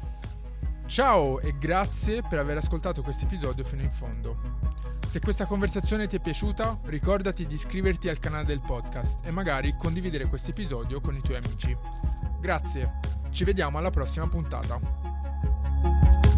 S2: Ciao e grazie per aver ascoltato questo episodio fino in fondo. Se questa conversazione ti è piaciuta, ricordati di iscriverti al canale del podcast e magari condividere questo episodio con i tuoi amici. Grazie, ci vediamo alla prossima puntata.